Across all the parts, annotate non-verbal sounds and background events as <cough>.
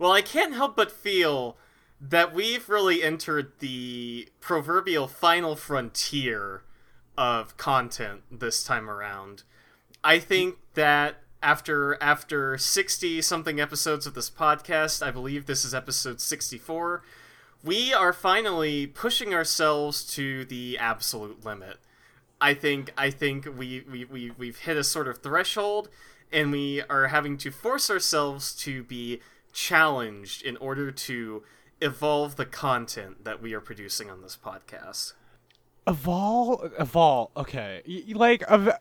Well, I can't help but feel that we've really entered the proverbial final frontier of content this time around. I think that after after 60 something episodes of this podcast, I believe this is episode 64, we are finally pushing ourselves to the absolute limit. I think I think we, we, we we've hit a sort of threshold and we are having to force ourselves to be challenged in order to evolve the content that we are producing on this podcast. Evolve, evolve. Okay, y- like, ev-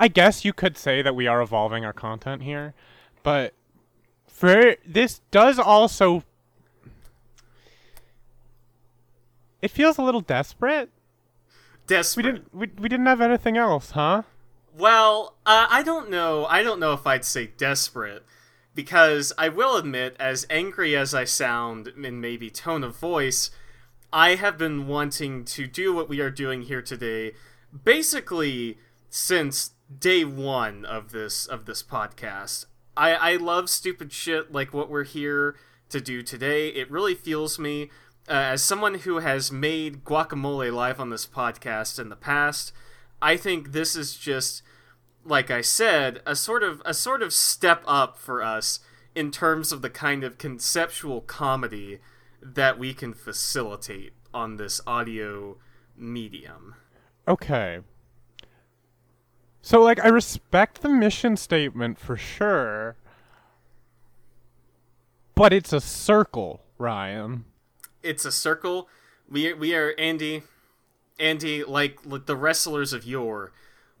I guess you could say that we are evolving our content here, but for this does also. It feels a little desperate. Desperate. We didn't. We, we didn't have anything else, huh? Well, uh, I don't know. I don't know if I'd say desperate, because I will admit, as angry as I sound in maybe tone of voice, I have been wanting to do what we are doing here today, basically since day one of this of this podcast. I I love stupid shit like what we're here to do today. It really fuels me. Uh, as someone who has made guacamole live on this podcast in the past, I think this is just like I said, a sort of a sort of step up for us in terms of the kind of conceptual comedy that we can facilitate on this audio medium. Okay. So, like, I respect the mission statement for sure, but it's a circle, Ryan. It's a circle. We we are Andi, Andi like, like the wrestlers of yore.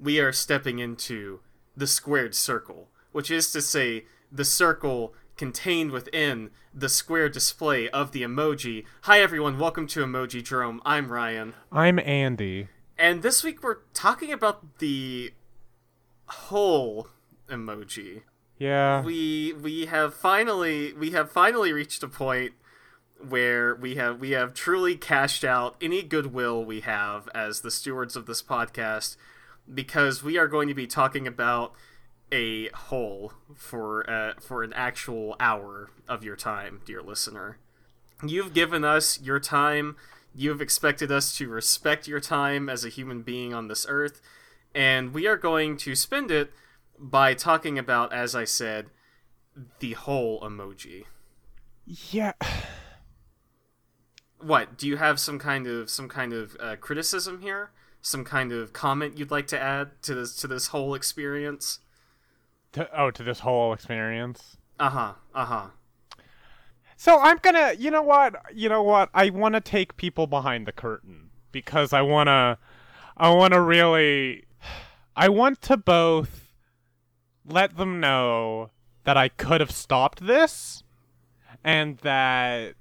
We are stepping into the squared circle, which is to say, the circle contained within the square display of the emoji. Hi everyone, welcome to Emojidrome. I'm Ryan. I'm Andi. And this week we're talking about the whole emoji. Yeah. We we have finally we have finally reached a point where we have we have truly cashed out any goodwill we have as the stewards of this podcast because we are going to be talking about a whole for uh, for an actual hour of your time, dear listener. You've given us your time. You've expected us to respect your time as a human being on this earth, and we are going to spend it by talking about, as I said, the whole emoji. Yeah. What? Do you have some kind of some kind of uh, criticism here? Some kind of comment you'd like to add to this to this whole experience? To, oh, to this whole experience. Uh huh. Uh huh. So I'm gonna, you know what, you know what? I want to take people behind the curtain because I wanna, I wanna really, I want to both let them know that I could have stopped this, and that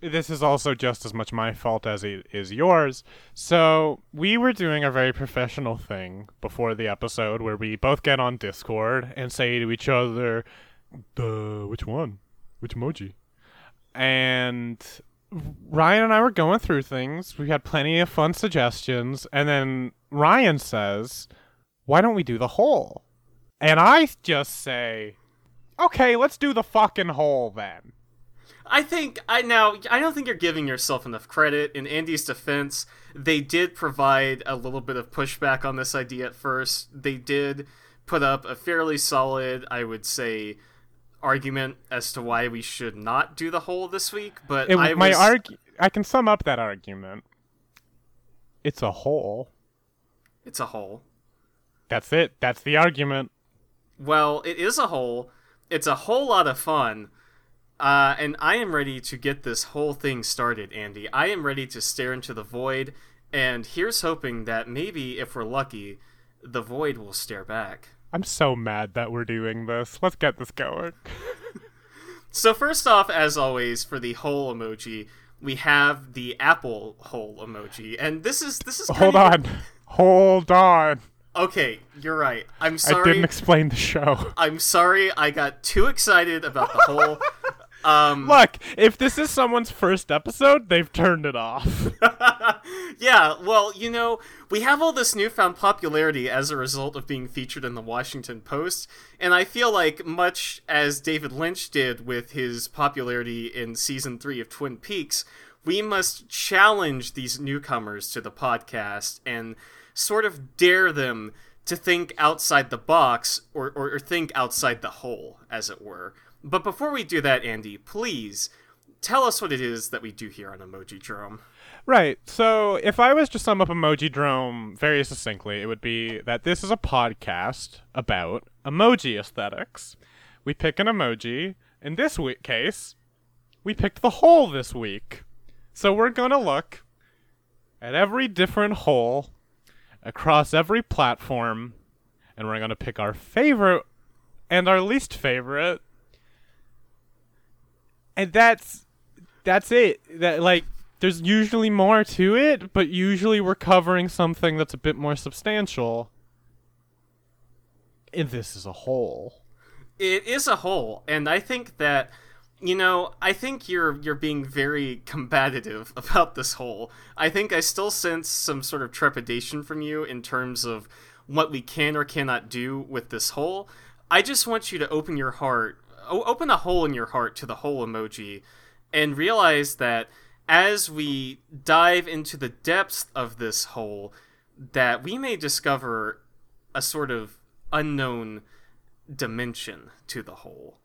this is also just as much my fault as it is yours. So we were doing a very professional thing before the episode where we both get on Discord and say to each other, "The which one? Which emoji?" And Ryan and I were going through things. We had plenty of fun suggestions, and then Ryan says, "Why don't we do the hole?" And I just say, "Okay, let's do the fucking hole then." I think I now I don't think you're giving yourself enough credit. In Andi's defense, they did provide a little bit of pushback on this idea at first. They did put up a fairly solid, I would say, argument as to why we should not do the hole this week. But It, I my was, arg- I can sum up that argument. It's a hole. it's a hole. That's it. That's the argument. Well, it is a hole. It's a whole lot of fun. Uh, and I am ready to get this whole thing started, Andi. I am ready to stare into the void, and here's hoping that maybe, if we're lucky, the void will stare back. I'm so mad that we're doing this. Let's get this going. <laughs> So, first off, as always, for the whole emoji, we have the apple hole emoji, and this is this is Hold on. Hold on. Okay, you're right. I'm sorry. I didn't explain the show. I'm sorry I got too excited about the whole. <laughs> Um, Look, if this is someone's first episode, they've turned it off. <laughs> yeah, well, you know, we have all this newfound popularity as a result of being featured in the Washington Post, and I feel like, much as David Lynch did with his popularity in season three of Twin Peaks, we must challenge these newcomers to the podcast and sort of dare them to think outside the box or, or, or think outside the hole, as it were. But before we do that, Andi, please tell us what it is that we do here on Emojidrome. Right. So, if I was to sum up Emojidrome very succinctly, it would be that this is a podcast about emoji aesthetics. We pick an emoji. In this week case, we picked the hole this week. So, we're going to look at every different hole across every platform, and we're going to pick our favorite and our least favorite and that's that's it. That like there's usually more to it, but usually we're covering something that's a bit more substantial. And this is a hole. It is a hole, and I think that you know, I think you're you're being very combative <laughs> about this whole. I think I still sense some sort of trepidation from you in terms of what we can or cannot do with this whole. I just want you to open your heart open a hole in your heart to the whole emoji and realize that as we dive into the depths of this hole that we may discover a sort of unknown dimension to the whole.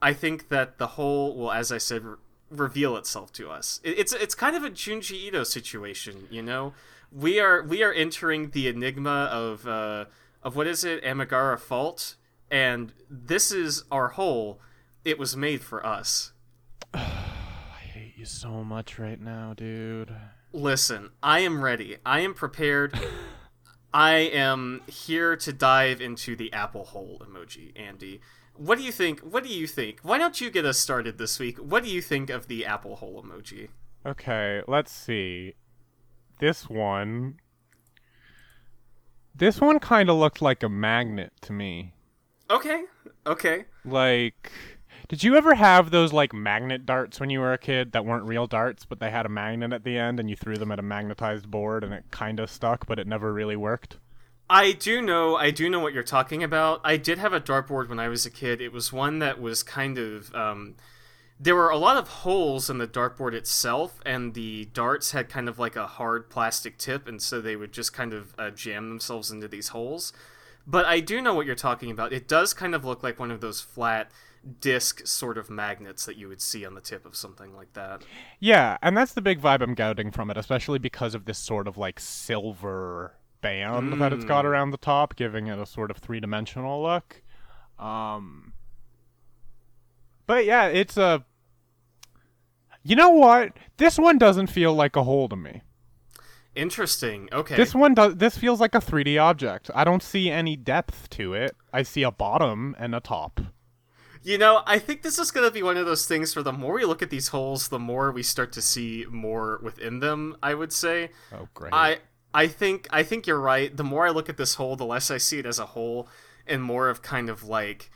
I think that the whole will as i said re- reveal itself to us. It's it's kind of a junji ito situation you know? We are we are entering the enigma of uh of what is it? Amigara fault and this is our hole. It was made for us. <sighs> I hate you so much right now, dude. Listen, I am ready. I am prepared. <laughs> I am here to dive into the apple hole emoji, Andy. What do you think? What do you think? Why don't you get us started this week? What do you think of the apple hole emoji? Okay, let's see. This one. This one kind of looked like a magnet to me. Okay. Okay. Like, did you ever have those like magnet darts when you were a kid that weren't real darts, but they had a magnet at the end and you threw them at a magnetized board and it kind of stuck, but it never really worked? I do know, I do know what you're talking about. I did have a dartboard when I was a kid. It was one that was kind of, um, there were a lot of holes in the dartboard itself, and the darts had kind of like a hard plastic tip, and so they would just kind of uh, jam themselves into these holes. But I do know what you're talking about. It does kind of look like one of those flat disc sort of magnets that you would see on the tip of something like that. Yeah, and that's the big vibe I'm getting from it, especially because of this sort of like silver band mm. that it's got hmm. around the top, giving it a sort of three dimensional look. Um, but yeah, it's a. You know what? This one doesn't feel like a hole to me. Interesting. Okay. This one does. This feels like a 3D object. I don't see any depth to it. I see a bottom and a top. You know, I think this is going to be one of those things where the more we look at these holes, the more we start to see more within them. I would say. Oh, great. I I think I think you're right. The more I look at this hole, the less I see it as a hole, and more of kind of like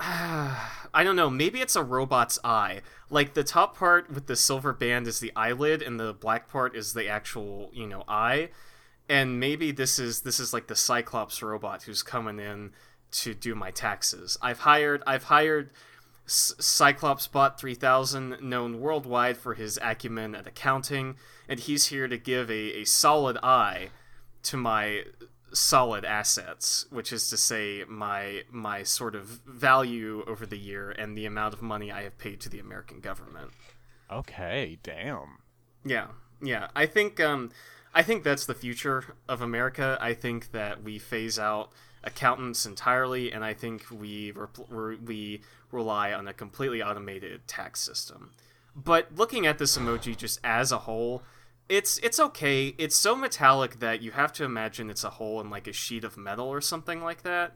<sighs> I don't know. Maybe it's a robot's eye. Like the top part with the silver band is the eyelid, and the black part is the actual, you know, eye. And maybe this is this is like the Cyclops robot who's coming in to do my taxes. I've hired I've hired Cyclops Bot 3000, known worldwide for his acumen at accounting, and he's here to give a, a solid eye to my solid assets, which is to say my my sort of value over the year and the amount of money I have paid to the American government. Okay, damn. Yeah, yeah. I think um, I think that's the future of America. I think that we phase out accountants entirely, and I think we re- we rely on a completely automated tax system. But looking at this emoji just as a whole, it's it's okay. It's so metallic that you have to imagine it's a hole in like a sheet of metal or something like that.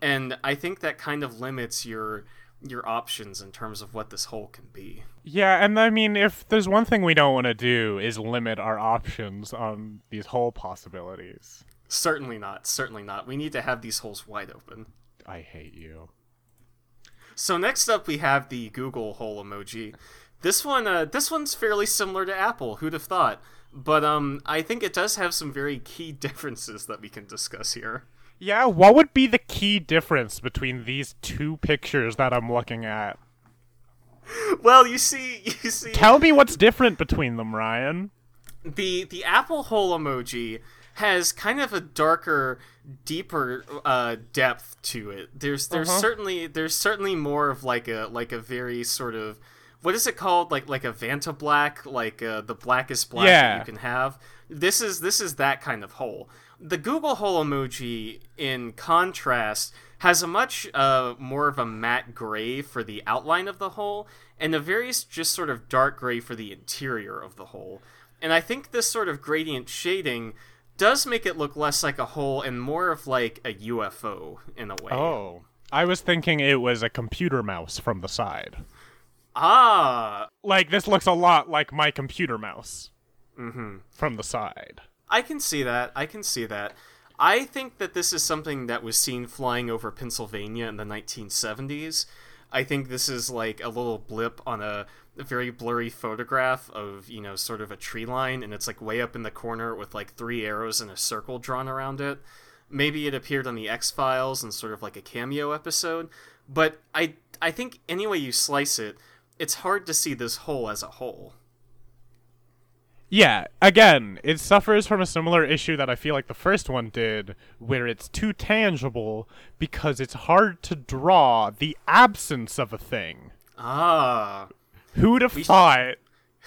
And I think that kind of limits your your options in terms of what this hole can be. Yeah, and I mean if there's one thing we don't want to do is limit our options on these hole possibilities. Certainly not. Certainly not. We need to have these holes wide open. I hate you. So next up we have the Google hole emoji. This one, uh, this one's fairly similar to Apple. Who'd have thought? But um, I think it does have some very key <laughs> differences that we can discuss here. Yeah, what would be the key difference between these two pictures that I'm looking at? Well, you see, <laughs> you see, Tell me what's different between them, Ryan. the the Apple hole emoji has kind of a darker, deeper uh, depth to it. There's there's Uh-huh. certainly there's certainly more of like a like a very sort of what is it called like like a Vanta black like uh, the blackest black Yeah. that you can have. This is this is that kind of hole. The Google hole emoji, in contrast, has a much uh, more of a matte gray for the outline of the hole, and a very just sort of dark gray for the interior of the hole. And I think this sort of gradient shading does make it look less like a hole and more of like a UFO in a way. Oh. I was thinking it was a computer mouse from the side. Ah, Like, this looks a lot like my computer mouse. Mm-hmm. From the side. I can see that. I can see that. I think that this is something that was seen flying over Pennsylvania in the 1970s. I think this is like a little blip on a, a very blurry photograph of, you know, sort of a tree line, and it's like way up in the corner with like three arrows and a circle drawn around it. Maybe it appeared on the X Files and sort of like a cameo episode, but I I think any way you slice it, it's hard to see this whole as a whole. Yeah, again, it suffers from a similar issue that I feel like the first one did, where it's too tangible because it's hard to draw the absence of a thing. Ah. Who'd have sh- thought?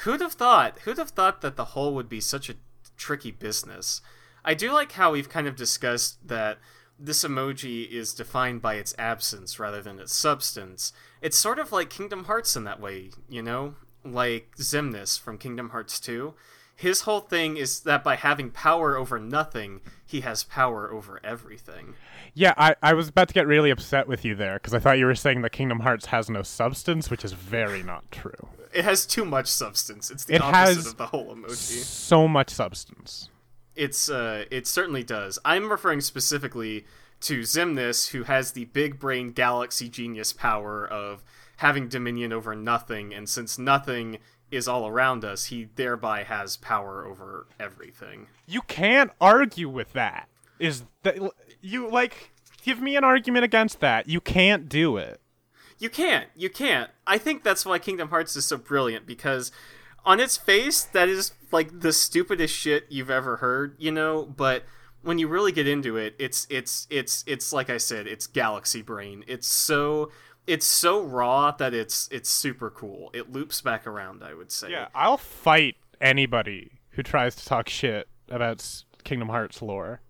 Who'd have thought? Who'd have thought that the whole would be such a tricky business? I do like how we've kind of discussed that this emoji is defined by its absence rather than its substance. It's sort of like Kingdom Hearts in that way, you know? Like Xemnas from Kingdom Hearts 2. His whole thing is that by having power over nothing, he has power over everything. Yeah, I, I was about to get really upset with you there because I thought you were saying that Kingdom Hearts has no substance, which is very not true. It has too much substance. It's the It opposite of the whole emoji. So much substance. It's uh, it certainly does. I'm referring specifically to Xemnas, who has the big brain galaxy genius power of having dominion over nothing, and since nothing is all around us, he thereby has power over everything. You can't argue with that. Is that you like give me an argument against that? You can't do it. You can't. You can't. I think that's why Kingdom Hearts is so brilliant because on its face that is like the stupidest shit you've ever heard, you know, but when you really get into it, it's it's it's it's like I said, it's galaxy brain. It's so it's so raw that it's it's super cool. It loops back around, I would say. Yeah, I'll fight anybody who tries to talk shit about Kingdom Hearts lore.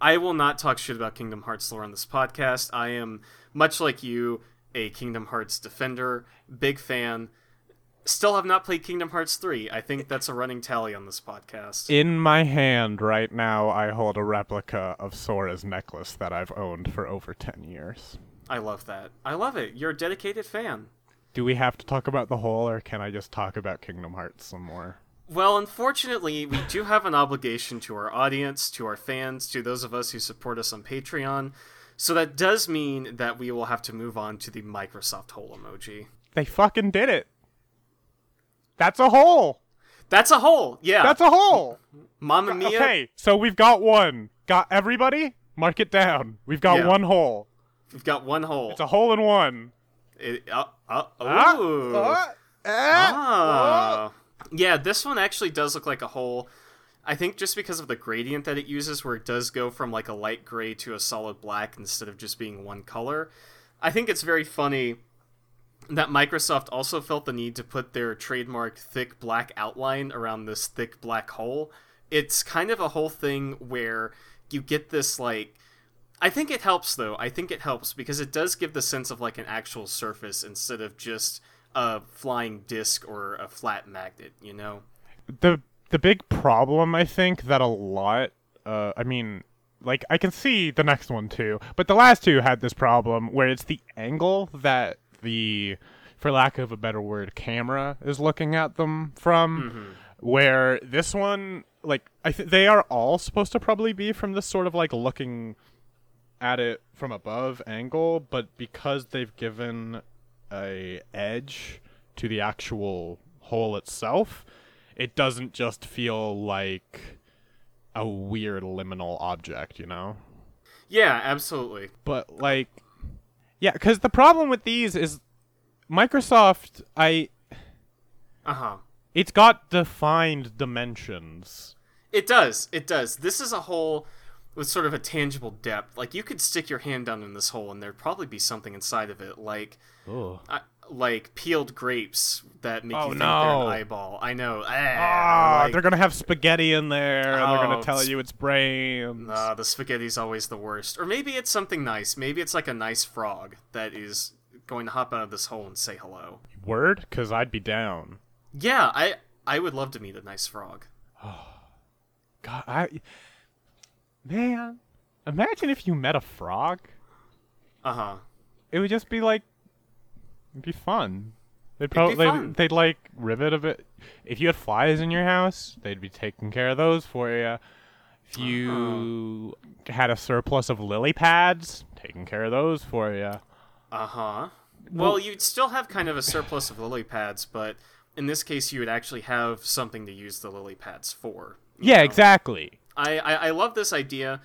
I will not talk shit about Kingdom Hearts lore on this podcast. I am much like you, a Kingdom Hearts defender, big fan. Still have not played Kingdom Hearts 3. I think that's a running tally on this podcast. In my hand right now, I hold a replica of Sora's necklace that I've owned for over 10 years. I love that. I love it. You're a dedicated fan. Do we have to talk about the whole, or can I just talk about Kingdom Hearts some more? Well, unfortunately, we do have an obligation to our audience, to our fans, to those of us who support us on Patreon. So that does mean that we will have to move on to the Microsoft hole emoji. They fucking did it. That's a hole. That's a hole. Yeah. That's a hole. Mamma Mia. Okay, so we've got one. Got everybody? Mark it down. We've got Yeah. one hole. We've got one hole. It's a hole in one. It, uh, uh, Ah, ooh. ah, Ah. Yeah, this one actually does look like a hole. I think just because of the gradient that it uses, where it does go from like a light gray to a solid black instead of just being one color. I think it's very funny that Microsoft also felt the need to put their trademark thick black outline around this thick black hole. It's kind of a whole thing where you get this like I think it helps though. I think it helps because it does give the sense of like an actual surface instead of just a flying disc or a flat magnet, you know? the the big problem I think that a lot uh I mean like I can see the next one too, but the last two had this problem where it's the angle that the for lack of a better word camera is looking at them from mm-hmm. where this one like I th- they are all supposed to probably be from this sort of like looking at it from above angle, but because they've given a edge to the actual hole itself, it doesn't just feel like a weird liminal object, you know? Yeah, absolutely. But like yeah, cuz the problem with these is Microsoft I Uh-huh. it's got defined dimensions. It does. It does. This is a hole with sort of a tangible depth. Like you could stick your hand down in this hole and there'd probably be something inside of it like Ugh. Like peeled grapes that make Oh, you think they're an eyeball. I know. Ah, Ah, like- they're gonna have spaghetti in there, and they're Oh, gonna tell you it's brains. Uh, the spaghetti's always the worst. Or maybe it's something nice. Maybe it's like a nice frog that is going to hop out of this hole and say hello. Word? Cause I'd be down. Yeah, I I would love to meet a nice frog. Oh, <sighs> God, I man, imagine if you met a frog. Uh huh. It would just be like, it'd be fun. They'd probably fun. they'd like rivet a bit. If you had flies in your house, they'd be taking care of those for you. If you had a surplus of lily pads, taking care of those for you. Uh huh. Well, you'd still have kind of a surplus of lily pads, but in this case, you would actually have something to use the lily pads for. Yeah, know? exactly. I, I, I love this idea.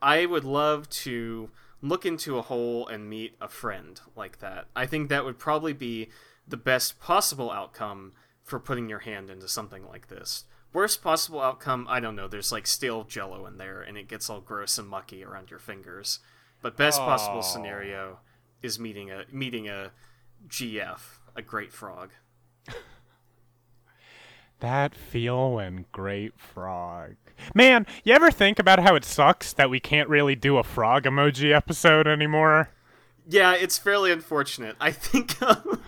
I would love to look into a hole and meet a friend like that. I think that would probably be the best possible outcome for putting your hand into something like this. Worst possible outcome, I don't know. There's like stale jello in there and it gets all gross and mucky around your fingers. But best possible scenario is meeting a meeting a GF, a great frog. <laughs> That feel when great frog. Man, you ever think about how it sucks that we can't really do a frog emoji episode anymore? Yeah, it's fairly unfortunate. I think um,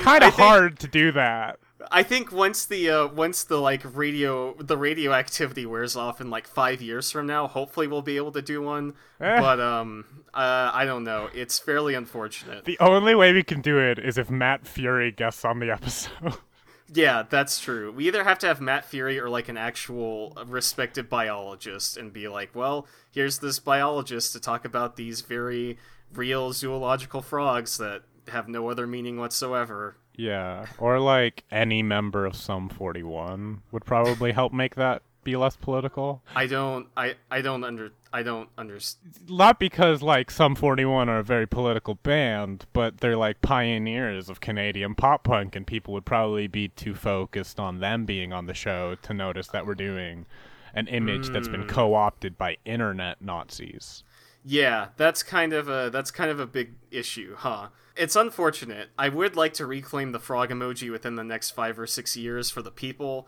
Kind of hard to do that. I think once the uh, once the like radio the radioactivity wears off in like five years from now, hopefully we'll be able to do one. Eh. But um, uh, I don't know. It's fairly unfortunate. The only way we can do it is if Matt Furie guests on the episode. <laughs> Yeah, that's true. We either have to have Matt Furie or like an actual respected biologist and be like, well, here's this biologist to talk about these very real zoological frogs that have no other meaning whatsoever. yeah, or like any member of Sum 41 would probably help make that be less political. I don't. I. I don't under. I don't understand. Not because like Sum 41 are a very political band, but they're like pioneers of Canadian pop punk, and people would probably be too focused on them being on the show to notice that we're doing an image that's been hmm. co-opted by internet Nazis. Yeah, that's kind of a that's kind of a big issue, huh? It's unfortunate. I would like to reclaim the frog emoji within the next 5 or 6 years for the people,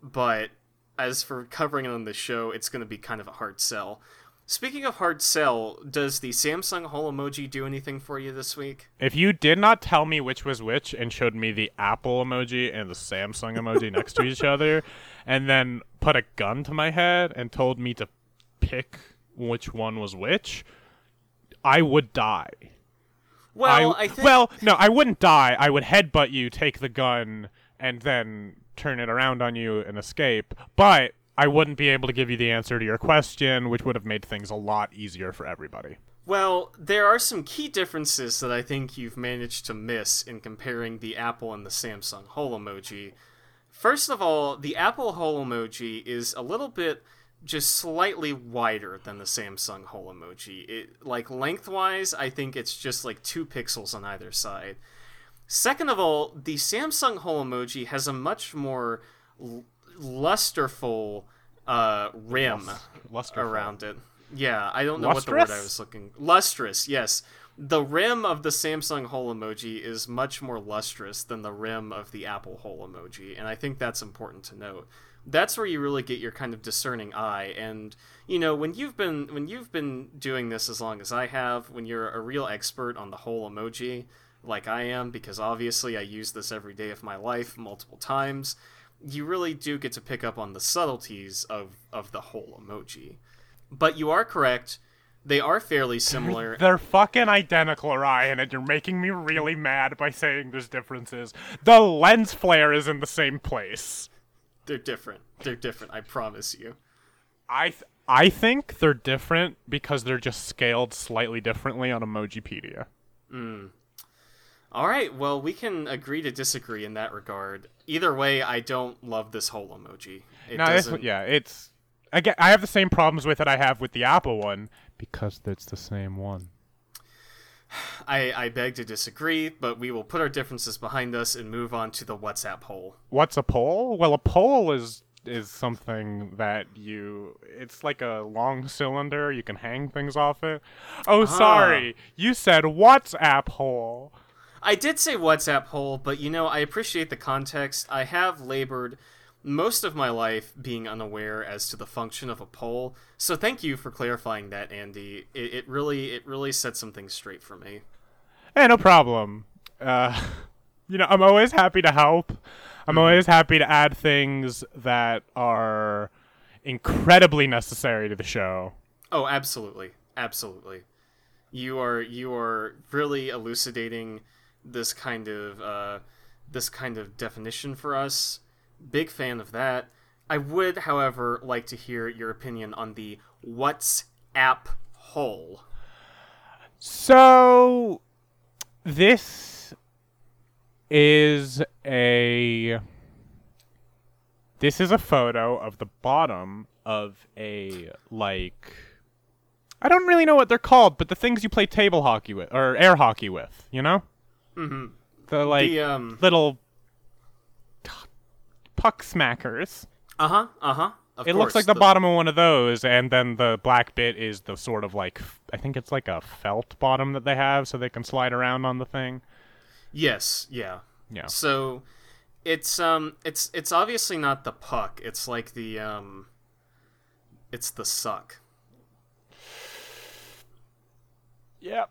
but as for covering it on the show, it's going to be kind of a hard sell. Speaking of hard sell, does the Samsung Hole emoji do anything for you this week? If you did not tell me which was which and showed me the Apple emoji and the Samsung emoji next to each other, <laughs> and then put a gun to my head and told me to pick which one was which, I would die. Well, I, think well, no, I wouldn't die. I would headbutt you, take the gun, and then turn it around on you and escape. But I wouldn't be able to give you the answer to your question, which would have made things a lot easier for everybody. Well, there are some key differences that I think you've managed to miss in comparing the Apple and the Samsung Hole emoji. First of all, the Apple Hole emoji is a little bit just slightly wider than the Samsung Hole emoji. It like lengthwise, I think it's just like 2 pixels on either side. Second of all, the Samsung Hole emoji has a much more l- lusterful uh, rim around it. Yeah, I don't know what the word I was looking. Lustrous, yes. The rim of the Samsung hole emoji is much more lustrous than the rim of the Apple hole emoji, and I think that's important to note. That's where you really get your kind of discerning eye, and you know when you've been when you've been doing this as long as I have, when you're a real expert on the whole emoji, like I am, because obviously I use this every day of my life multiple times, you really do get to pick up on the subtleties of of the whole emoji. But you are correct; they are fairly similar. <laughs> They're fucking identical, Ryan, and you're making me really mad by saying there's differences. The lens flare is in the same place. They're different. They're different. I promise you. I th- I think they're different because they're just scaled slightly differently on Emojipedia. Hmm. All right, well, we can agree to disagree in that regard. Either way, I don't love this whole emoji. It No, doesn't. yeah, it's I get I have the same problems with it I have with the Apple one because it's the same one. <sighs> I, I beg to disagree, but we will put our differences behind us and move on to the WhatsApp poll. What's a poll? Well, a poll is is something that you it's like a long cylinder you can hang things off it. Oh, ah. sorry. You said WhatsApp hole. I did say WhatsApp poll, but you know, I appreciate the context. I have labored most of my life being unaware as to the function of a poll, so thank you for clarifying that, Andi. It, it really it really set some things straight for me. Hey, no problem. Uh, <laughs> you know, I'm always happy to help. I'm always happy to add things that are incredibly necessary to the show. Oh, absolutely, absolutely. You are you are really elucidating this kind of uh, this kind of definition for us. Big fan of that. I would, however, like to hear your opinion on the WhatsApp hole. So this is a this is a photo of the bottom of a like I don't really know what they're called, but the things you play table hockey with or air hockey with, you know? Mhm. The like the um. little puck smackers. Uh huh. Uh huh. It looks like the, bottom of one of those, and then the black bit is the sort of like I think it's like a felt bottom that they have, so they can slide around on the thing. Yes. Yeah. Yeah. So it's um it's it's obviously not the puck. It's like the um it's the suck. Yep.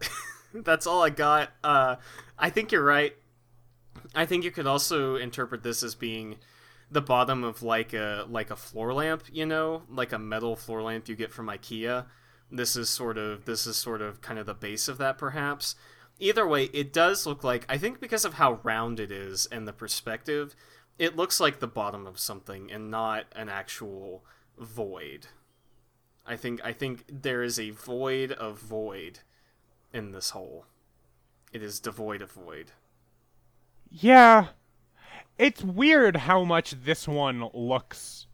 <laughs> That's all I got. Uh I think you're right. I think you could also interpret this as being the bottom of like a like a floor lamp, you know, like a metal floor lamp you get from IKEA. This is sort of this is sort of kind of the base of that perhaps. Either way, it does look like I think because of how round it is and the perspective, it looks like the bottom of something and not an actual void. I think I think there is a void of void in this hole. It is devoid of void. Yeah. It's weird how much this one looks.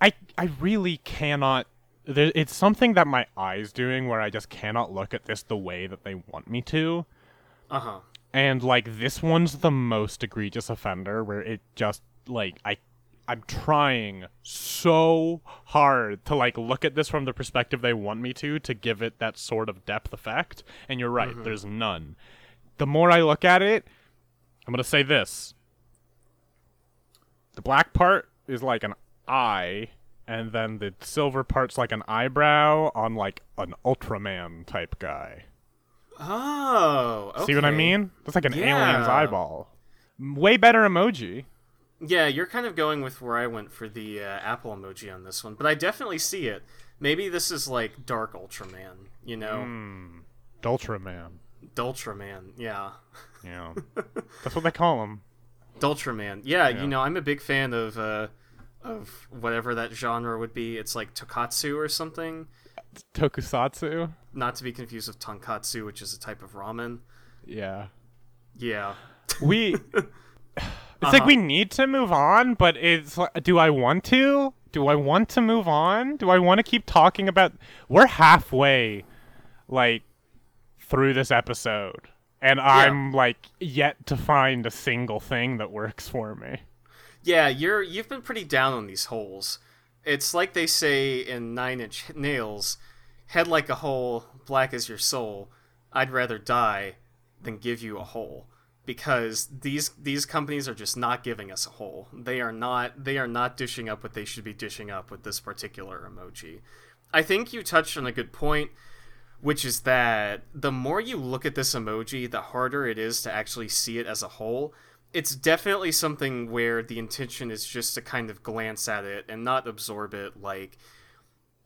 I I really cannot. There, it's something that my eyes doing where I just cannot look at this the way that they want me to. Uh huh. And like this one's the most egregious offender where it just like I I'm trying so hard to like look at this from the perspective they want me to to give it that sort of depth effect and you're right mm-hmm. there's none. The more I look at it, I'm going to say this. The black part is like an eye and then the silver part's like an eyebrow on like an Ultraman type guy. Oh. Okay. See what I mean? That's like an alien's eyeball. Way better emoji. Yeah, you're kind of going with where I went for the uh, Apple emoji on this one, but I definitely see it. Maybe this is like Dark Ultraman, you know? Hmm. Ultraman. Dultraman, yeah. Yeah. <laughs> That's what they call him. Dultraman. Yeah, Yeah. you know, I'm a big fan of uh of whatever that genre would be. It's like Tokatsu or something. Tokusatsu. Not to be confused with tonkatsu, which is a type of ramen. Yeah. Yeah. We. <laughs> It's like uh-huh. we need to move on, but it's like, do I want to? Do I want to move on? Do I want to keep talking about? We're halfway, like, through this episode, and I'm like yet to find a single thing that works for me. Yeah, you're you've been pretty down on these holes. It's like they say in Nine Inch Nails, head like a hole, black as your soul. I'd rather die than give you a hole because these these companies are just not giving us a whole. They are not they are not dishing up what they should be dishing up with this particular emoji. I think you touched on a good point which is that the more you look at this emoji, the harder it is to actually see it as a whole. It's definitely something where the intention is just to kind of glance at it and not absorb it. Like,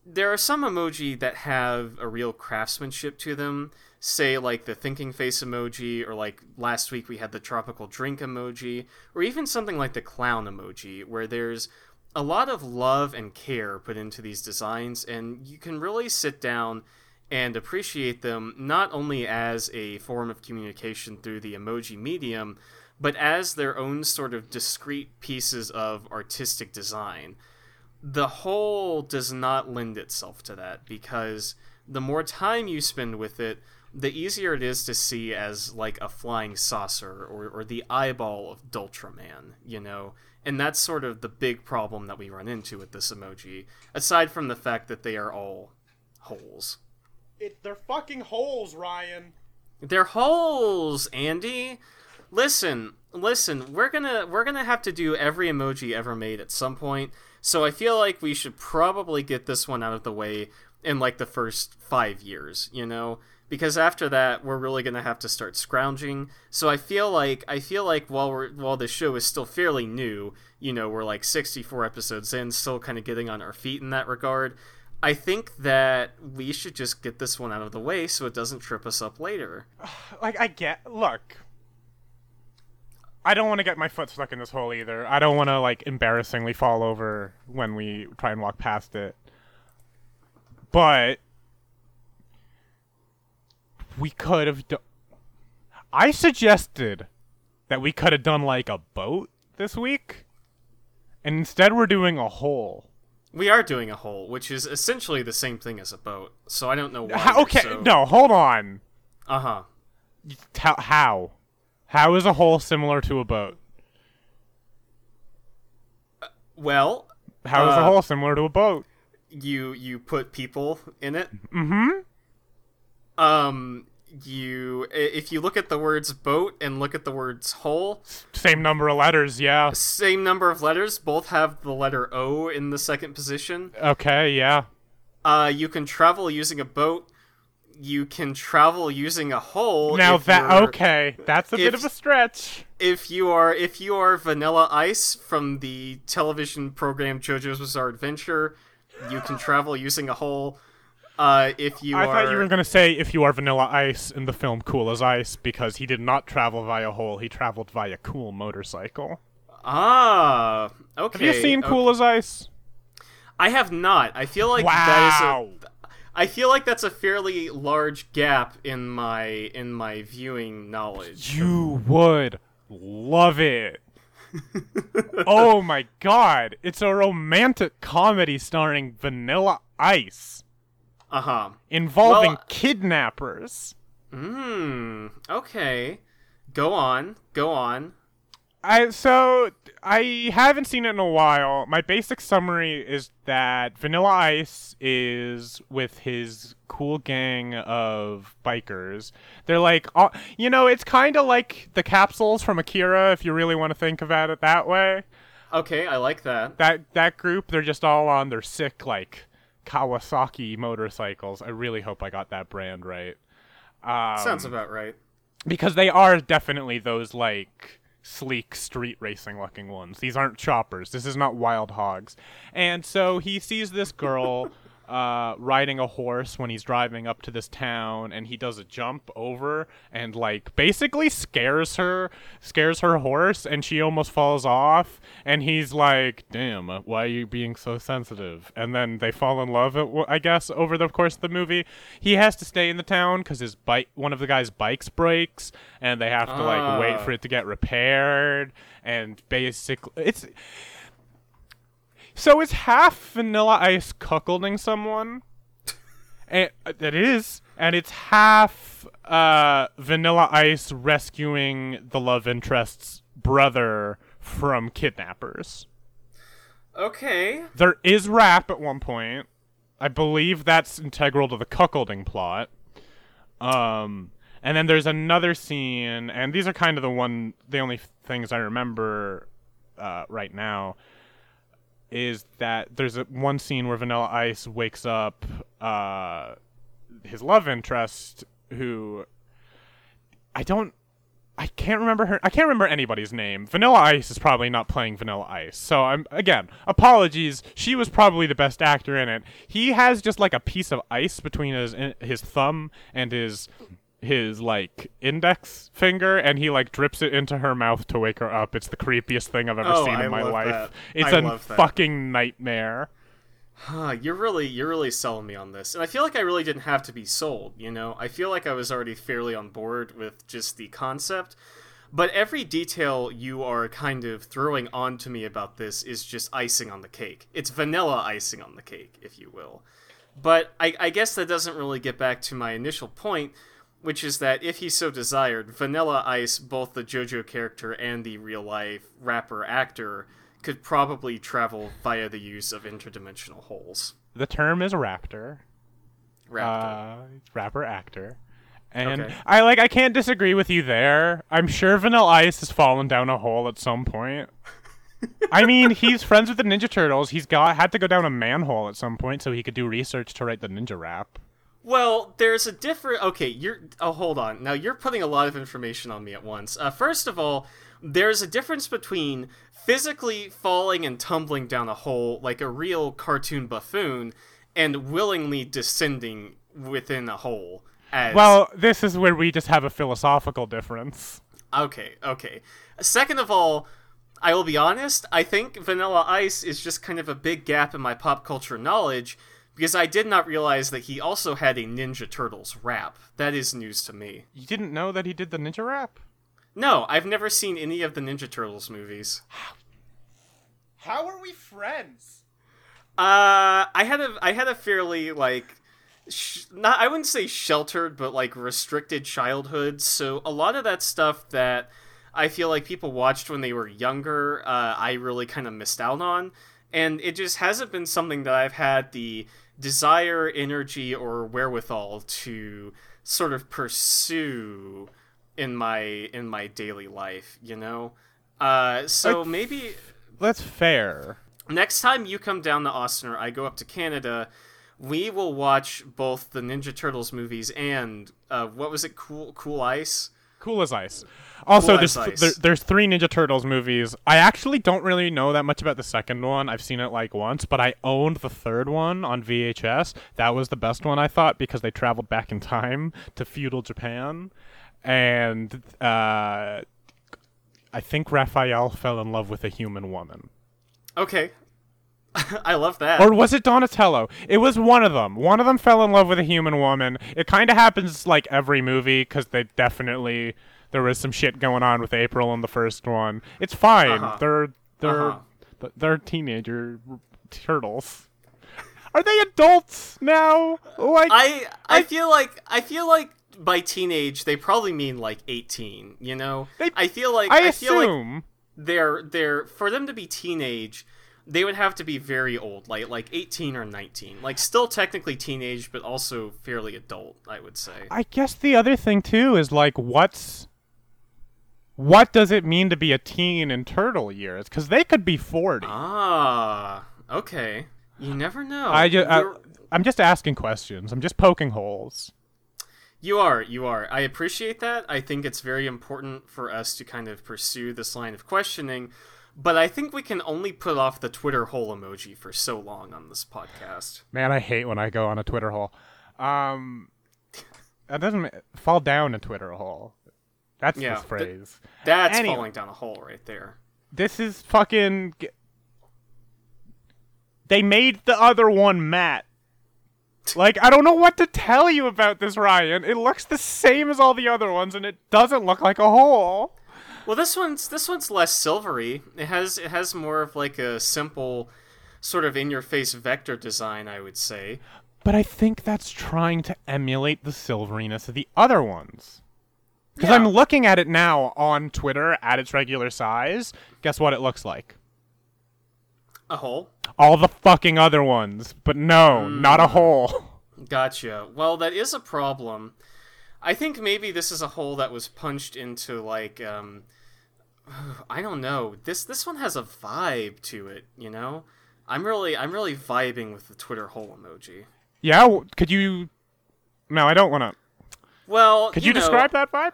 there are some emoji that have a real craftsmanship to them, say, like the thinking face emoji, or like last week we had the tropical drink emoji, or even something like the clown emoji, where there's a lot of love and care put into these designs, and you can really sit down and appreciate them not only as a form of communication through the emoji medium, but as their own sort of discrete pieces of artistic design. The whole does not lend itself to that because the more time you spend with it, the easier it is to see as like a flying saucer or, or the eyeball of Dultraman, you know? And that's sort of the big problem that we run into with this emoji, aside from the fact that they are all holes. It, they're fucking holes, Ryan. They're holes, Andi. Listen, listen, we're gonna we're gonna have to do every emoji ever made at some point. So I feel like we should probably get this one out of the way in like the first five years, you know? Because after that we're really going to have to start scrounging. So i feel like i feel like while we're while the show is still fairly new you know we're like 64 episodes in still kind of getting on our feet in that regard i think that we should just get this one out of the way so it doesn't trip us up later. <sighs> Like i get look. I don't want to get my foot stuck in this hole either. I don't want to like embarrassingly fall over when we try and walk past it. But we could have done. I suggested that we could have done like a boat this week, and instead we're doing a hole. We are doing a hole, which is essentially the same thing as a boat. So I don't know why. How, okay, so... no, hold on. Uh huh. Tell how? How is a hole similar to a boat? Uh, well, how is uh, a hole similar to a boat? You you put people in it. Mm-hmm um you if you look at the words boat and look at the words hole same number of letters yeah. same number of letters both have the letter o in the second position. Okay yeah. Uh you can travel using a boat. You can travel using a hole now that okay that's a if, bit of a stretch. if you are if you are vanilla ice from the television program jojo's bizarre adventure you can travel using a hole uh, if you I are... thought you were going to say if you are Vanilla Ice in the film Cool as Ice, because he did not travel via hole, he traveled via cool motorcycle. Ah, okay. Have you seen okay. Cool as Ice? I have not. I feel like wow. that is a I feel like that's a fairly large gap in my in my viewing knowledge. You would love it. <laughs> oh my god, it's a romantic comedy starring Vanilla Ice. Uh huh. Involving well, kidnappers. Hmm. Okay. Go on. Go on. I so I haven't seen it in a while. My basic summary is that Vanilla Ice is with his cool gang of bikers. They're like, you know, it's kind of like the capsules from Akira, if you really want to think about it that way. Okay, I like that. That that group, they're just all on their sick like Kawasaki motorcycles. I really hope I got that brand right. Um, Sounds about right. Because they are definitely those like sleek street racing looking ones. These aren't choppers. This is not wild hogs. And so he sees this girl <laughs> uh, riding a horse when he's driving up to this town, and he does a jump over and like basically scares her, scares her horse, and she almost falls off. And he's like, "Damn, uh, why are you being so sensitive?" And then they fall in love. I guess over the course of the movie, he has to stay in the town because his bike, one of the guy's bikes breaks, and they have to like wait for ah. it to get repaired. And basically, it's so is half Vanilla Ice cuckolding someone? and, uh, that is, and it's half uh, Vanilla Ice rescuing the love interest's brother from kidnappers. Okay. There is rap at one point. I believe that's integral to the cuckolding plot. Um, and then there's another scene, and these are kind of the one, the only things I remember uh, right now is that there's a, one scene where Vanilla Ice wakes up uh, his love interest, who I don't, I can't remember her. I can't remember anybody's name. Vanilla Ice is probably not playing Vanilla Ice, so I'm again apologies. She was probably the best actor in it. He has just like a piece of ice between his his thumb and his his like index finger and he like drips it into her mouth to wake her up. It's the creepiest thing I've ever Oh, seen in I my life. that. It's I a love that. fucking nightmare. Huh, you're really you're really selling me on this, and I feel like I really didn't have to be sold. You know, I feel like I was already fairly on board with just the concept, but every detail you are kind of throwing onto me about this is just icing on the cake. It's vanilla icing on the cake, if you will. But I, I guess that doesn't really get back to my initial point, which is that if he so desired, Vanilla Ice, both the JoJo character and the real life rapper actor, could probably travel via the use of interdimensional holes. The term is raptor. Raptor. Uh, rapper actor. And Okay. I like I can't disagree with you there. I'm sure Vanilla Ice has fallen down a hole at some point. <laughs> I mean, he's friends with the Ninja Turtles. He's got had to go down a manhole at some point so he could do research to write the ninja rap. Well, there's a different. Okay, you're. Oh, hold on. Now you're putting a lot of information on me at once. Uh, first of all, there's a difference between physically falling and tumbling down a hole like a real cartoon buffoon, and willingly descending within a hole. As Well, this is where we just have a philosophical difference. Okay, okay. Second of all, I will be honest, I think Vanilla Ice is just kind of a big gap in my pop culture knowledge because I did not realize that he also had a Ninja Turtles rap. That is news to me. You didn't know that he did the ninja rap? No, I've never seen any of the Ninja Turtles movies. How are we friends? Uh, I had a I had a fairly like sh- not I wouldn't say sheltered, but like restricted childhood. So a lot of that stuff that I feel like people watched when they were younger, uh, I really kind of missed out on, and it just hasn't been something that I've had the desire, energy, or wherewithal to sort of pursue in my in my daily life. You know. Uh, so Like- maybe That's fair. next time you come down to Austin or I go up to Canada, we will watch both the Ninja Turtles movies and uh, what was it? Cool, Cool Ice. Cool as ice. Also, there's th- there, there's three Ninja Turtles movies. I actually don't really know that much about the second one. I've seen it like once, but I owned the third one on VHS. That was the best one I thought because they traveled back in time to feudal Japan, and uh, I think Raphael fell in love with a human woman. Okay, <laughs> I love that. Or was it Donatello? It was one of them. One of them fell in love with a human woman. It kind of happens like every movie because they definitely there was some shit going on with April in the first one. It's fine. Uh-huh. They're they're Uh-huh. they're teenager turtles. Are they adults now? Like I I feel like I feel like by teenage they probably mean like eighteen. You know, They- I feel like I I feel like assume. they're they're for them to be teenage they would have to be very old like like 18 or 19 like still technically teenage but also fairly adult i would say I guess the other thing too is like what's what does it mean to be a teen in turtle years? Because they could be forty. ah okay you never know I just, I, I'm just asking questions. I'm just poking holes. you are you are i appreciate that i think it's very important for us to kind of pursue this line of questioning but i think we can only put off the twitter hole emoji for so long on this podcast Man, I hate when I go on a Twitter hole. Um, that doesn't fall down a Twitter hole. That's Yeah, the th- phrase. that's Anyway. falling down a hole right there this is fucking. They made the other one Matt. <laughs> Like I don't know what to tell you about this, Ryan. It looks the same as all the other ones, and it doesn't look like a hole. Well, this one's this one's less silvery. It has it has more of like a simple, sort of in your face vector design, I would say. But I think that's trying to emulate the silveriness of the other ones. Because Yeah. I'm looking at it now on Twitter at its regular size. Guess what it looks like? A hole. All the fucking other ones. But no, not a hole. Gotcha. Well, that is a problem. I think maybe this is a hole that was punched into like um <sighs> I don't know. This this one has a vibe to it, you know? I'm really I'm really vibing with the Twitter hole emoji. Yeah, could you. No, I don't want to. Well, Could you, know, describe that vibe?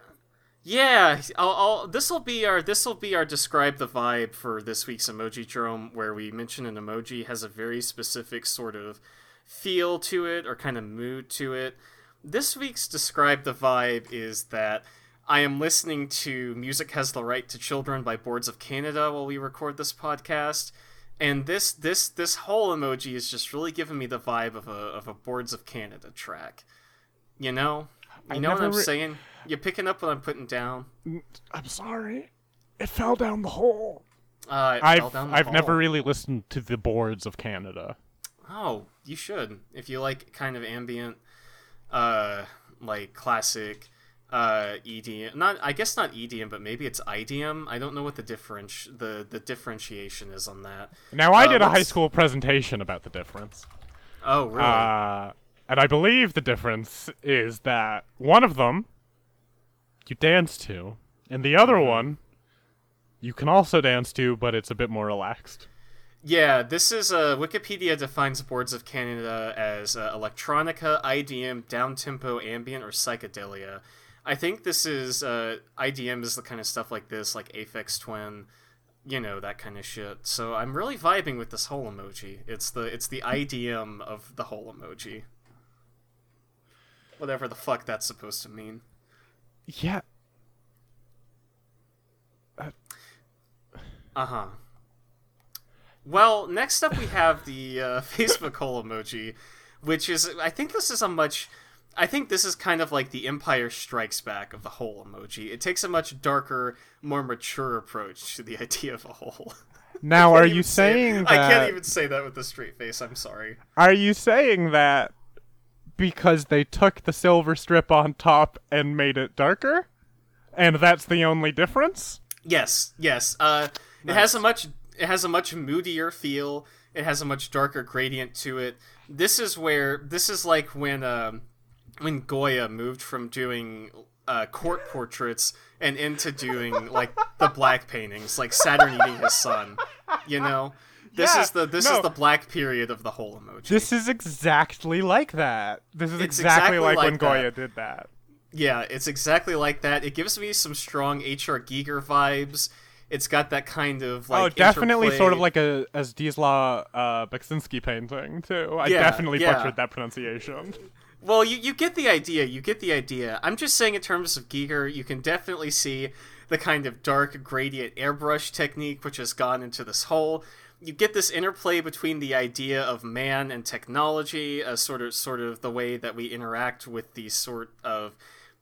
Yeah, I'll, I'll this will be our this will be our describe the vibe for this week's emoji drome, where we mention an emoji has a very specific sort of feel to it or kind of mood to it. This week's Describe the Vibe is that I am listening to Music Has the Right to Children by Boards of Canada while we record this podcast. And this this this whole emoji is just really giving me the vibe of a of a Boards of Canada track. You know? You I know what I'm re- saying? You're picking up what I'm putting down? I'm sorry. It fell down the hole. Uh, it I've down the I've hall. never really listened to the boards of Canada. Oh, you should. If you like kind of ambient, uh, like classic, uh, EDM. Not, I guess not EDM, but maybe it's IDM. I don't know what the difference, the the differentiation is on that. Now I Uh, did a high school presentation about the difference. Oh, really? And I believe the difference is that one of them you dance to, and the other Mm-hmm. one you can also dance to, but it's a bit more relaxed. yeah, this is uh, Wikipedia defines Boards of Canada as uh, electronica, IDM, downtempo, ambient, or psychedelia. I think this is uh, IDM is the kind of stuff like this, like Aphex Twin, you know that kind of shit. So I'm really vibing with this whole emoji. It's the it's the IDM of the whole emoji. Whatever the fuck that's supposed to mean. Yeah. Uh huh. Well, next up we have the uh, <laughs> Facebook hole emoji, which is I think this is a much. I think this is kind of like the Empire Strikes Back of the hole emoji. It takes a much darker, more mature approach to the <laughs> idea of a hole. Now, are you say saying that? I can't even say that with a straight face. I'm sorry. Are you saying that because they took the silver strip on top and made it darker, and that's the only difference? Yes, yes. Uh, It has a much it has a much moodier feel. It has a much darker gradient to it. This is where this is like when um, when Goya moved from doing uh, court portraits and into doing like the black paintings, like Saturn eating his son. You know, this Yeah, is the this no. is the black period of the hole emoji. This is exactly like that. This is It's exactly, exactly like, when like Goya did that. Yeah, it's exactly like that. It gives me some strong H.R. Giger vibes. It's got that kind of like oh, definitely interplay- sort of like a as Diesla uh, Beksinski painting too. I Yeah, definitely yeah. butchered that pronunciation. Well, you, you get the idea. You get the idea. I'm just saying, in terms of Giger, you can definitely see the kind of dark gradient airbrush technique which has gone into this hole. You get this interplay between the idea of man and technology, sort of sort of the way that we interact with these sort of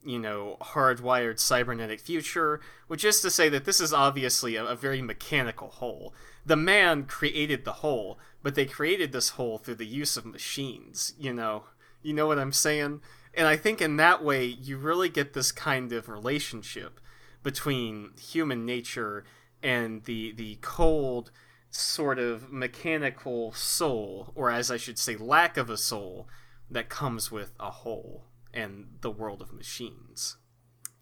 you know hardwired cybernetic future, which is to say that this is obviously a, a very mechanical hole. The man created the hole, but they created this hole through the use of machines. You know, you know what I'm saying? And I think in that way, you really get this kind of relationship between human nature and the the cold sort of mechanical soul, or as I should say, lack of a soul that comes with a hole and the world of machines.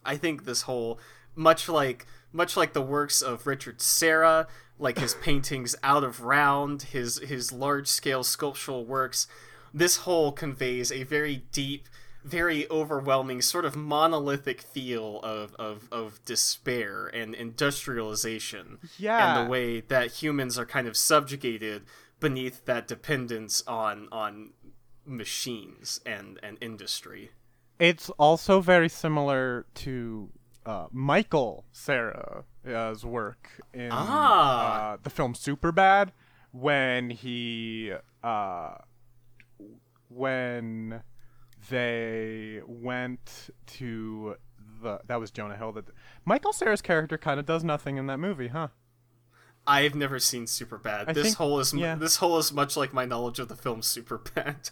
I think this hole much like much like the works of Richard Serra, like his <coughs> paintings out of round, his his large scale sculptural works, this hole conveys a very deep, very overwhelming, sort of monolithic feel of, of, of despair and industrialization. Yeah. And the way that humans are kind of subjugated beneath that dependence on on machines and, and industry. It's also very similar to uh, Michael Cera's work in Ah. uh, the film Superbad when he uh, when they went to the that was Jonah Hill that Michael Cera's character kind of does nothing in that movie, huh? I've never seen Superbad. I This think- whole is yeah. this whole is much like my knowledge of the film Superbad.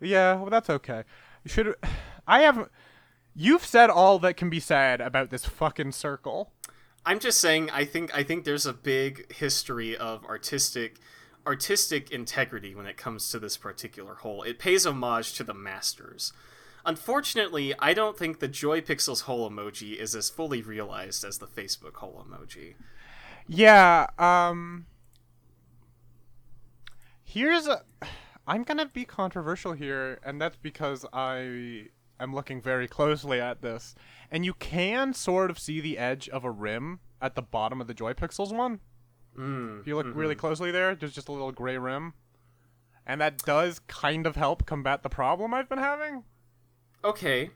Yeah, well, that's okay. Should I have? You've said all that can be said about this fucking circle. I'm just saying I think I think there's a big history of artistic artistic integrity when it comes to this particular hole. It pays homage to the masters. Unfortunately, I don't think the Joy Pixels hole emoji is as fully realized as the Facebook hole emoji. Yeah, um Here's a I'm going to be controversial here and that's because I am looking very closely at this. And you can sort of see the edge of a rim at the bottom of the Joy Pixels one. Mm, If you look really closely there, there's just a little gray rim. And that does kind of help combat the problem I've been having. Okay.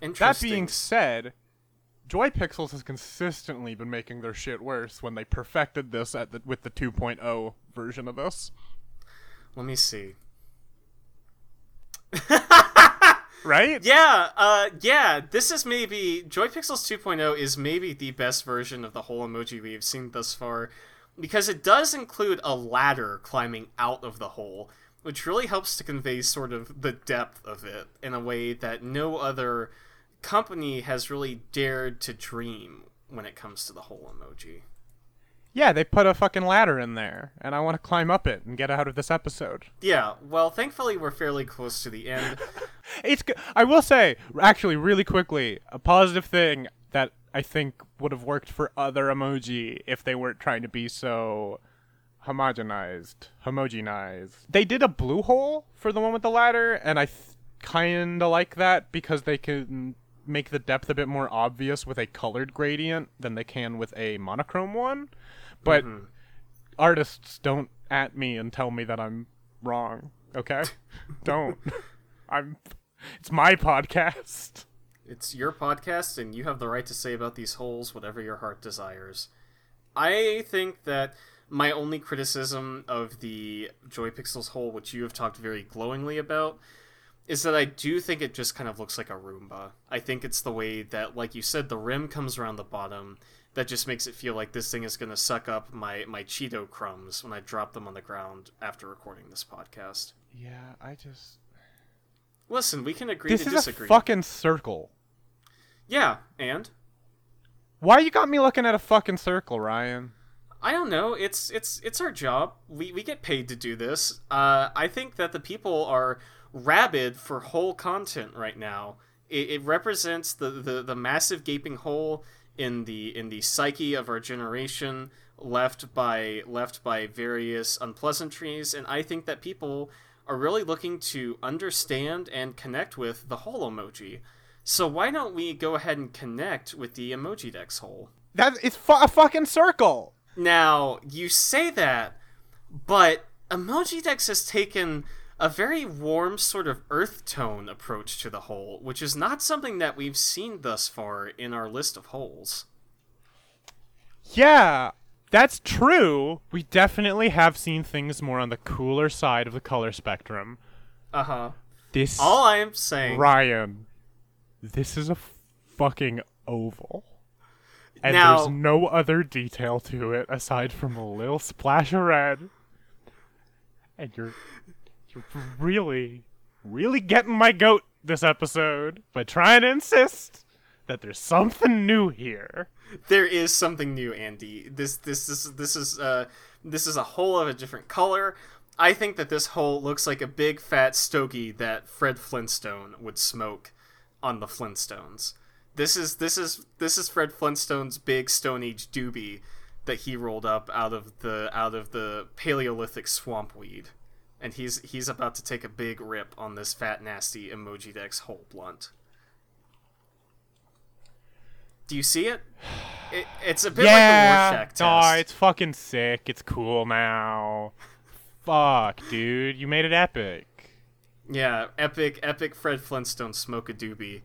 Interesting. That being said, Joy Pixels has consistently been making their shit worse when they perfected this at the, with the 2.0 version of this. Let me see. <laughs> Right? Yeah, uh, yeah. This is maybe Joy Pixels 2.0 is maybe the best version of the hole emoji we've seen thus far, because it does include a ladder climbing out of the hole, which really helps to convey sort of the depth of it in a way that no other company has really dared to dream when it comes to the hole emoji. Yeah, they put a fucking ladder in there, and I want to climb up it and get out of this episode. Yeah, well, thankfully we're fairly close to the end. <laughs> It's. g- I will say, actually, really quickly, a positive thing that I think would have worked for other emoji if they weren't trying to be so homogenized, homogenized. They did a blue hole for the one with the ladder, and I th- kind of like that because they can make the depth a bit more obvious with a colored gradient than they can with a monochrome one. But mm-hmm. artists don't at me and tell me that I'm wrong. Okay, <laughs> don't. I'm. It's my podcast. It's your podcast, and you have the right to say about these holes whatever your heart desires. I think that my only criticism of the Joy Pixels hole, which you have talked very glowingly about, is that I do think it just kind of looks like a Roomba. I think it's the way that, like you said, the rim comes around the bottom. That just makes it feel like this thing is going to suck up my, my Cheeto crumbs when I drop them on the ground after recording this podcast. Yeah, I just. Listen, we can agree This to is disagree. a fucking circle. Yeah, and Why you got me looking at a fucking circle, Ryan? I don't know. It's it's it's our job. We we get paid to do this. Uh, I think that the people are rabid for whole content right now. It, it represents the, the the massive gaping hole in the in the psyche of our generation, left by left by various unpleasantries, and I think that people are really looking to understand and connect with the hole emoji. So why don't we go ahead and connect with the emoji dex hole? That it's fu- a fucking circle. Now, you say that, but Emoji Dex has taken a very warm, sort of earth tone approach to the hole, which is not something that we've seen thus far in our list of holes. Yeah, that's true. We definitely have seen things more on the cooler side of the color spectrum. Uh huh. This All I am saying. Ryan, this is a fucking oval. And Now- there's no other detail to it aside from a little splash of red. And you're you're really, really getting my goat this episode by trying to insist that there's something new here. there is something new, Andy. This this is this is uh this is a hole of a different color. I think that this hole looks like a big fat stogie that Fred Flintstone would smoke on the Flintstones. This is this is this is Fred Flintstone's big Stone Age doobie that he rolled up out of the out of the Paleolithic swamp weed. And he's he's about to take a big rip on this fat nasty emoji dex hole blunt. Do you see it? it it's a bit like a yeah, Rorschach test. no, it's fucking sick. It's cool now. Fuck, dude, you made it epic. Yeah, epic, epic Fred Flintstone smoke a doobie.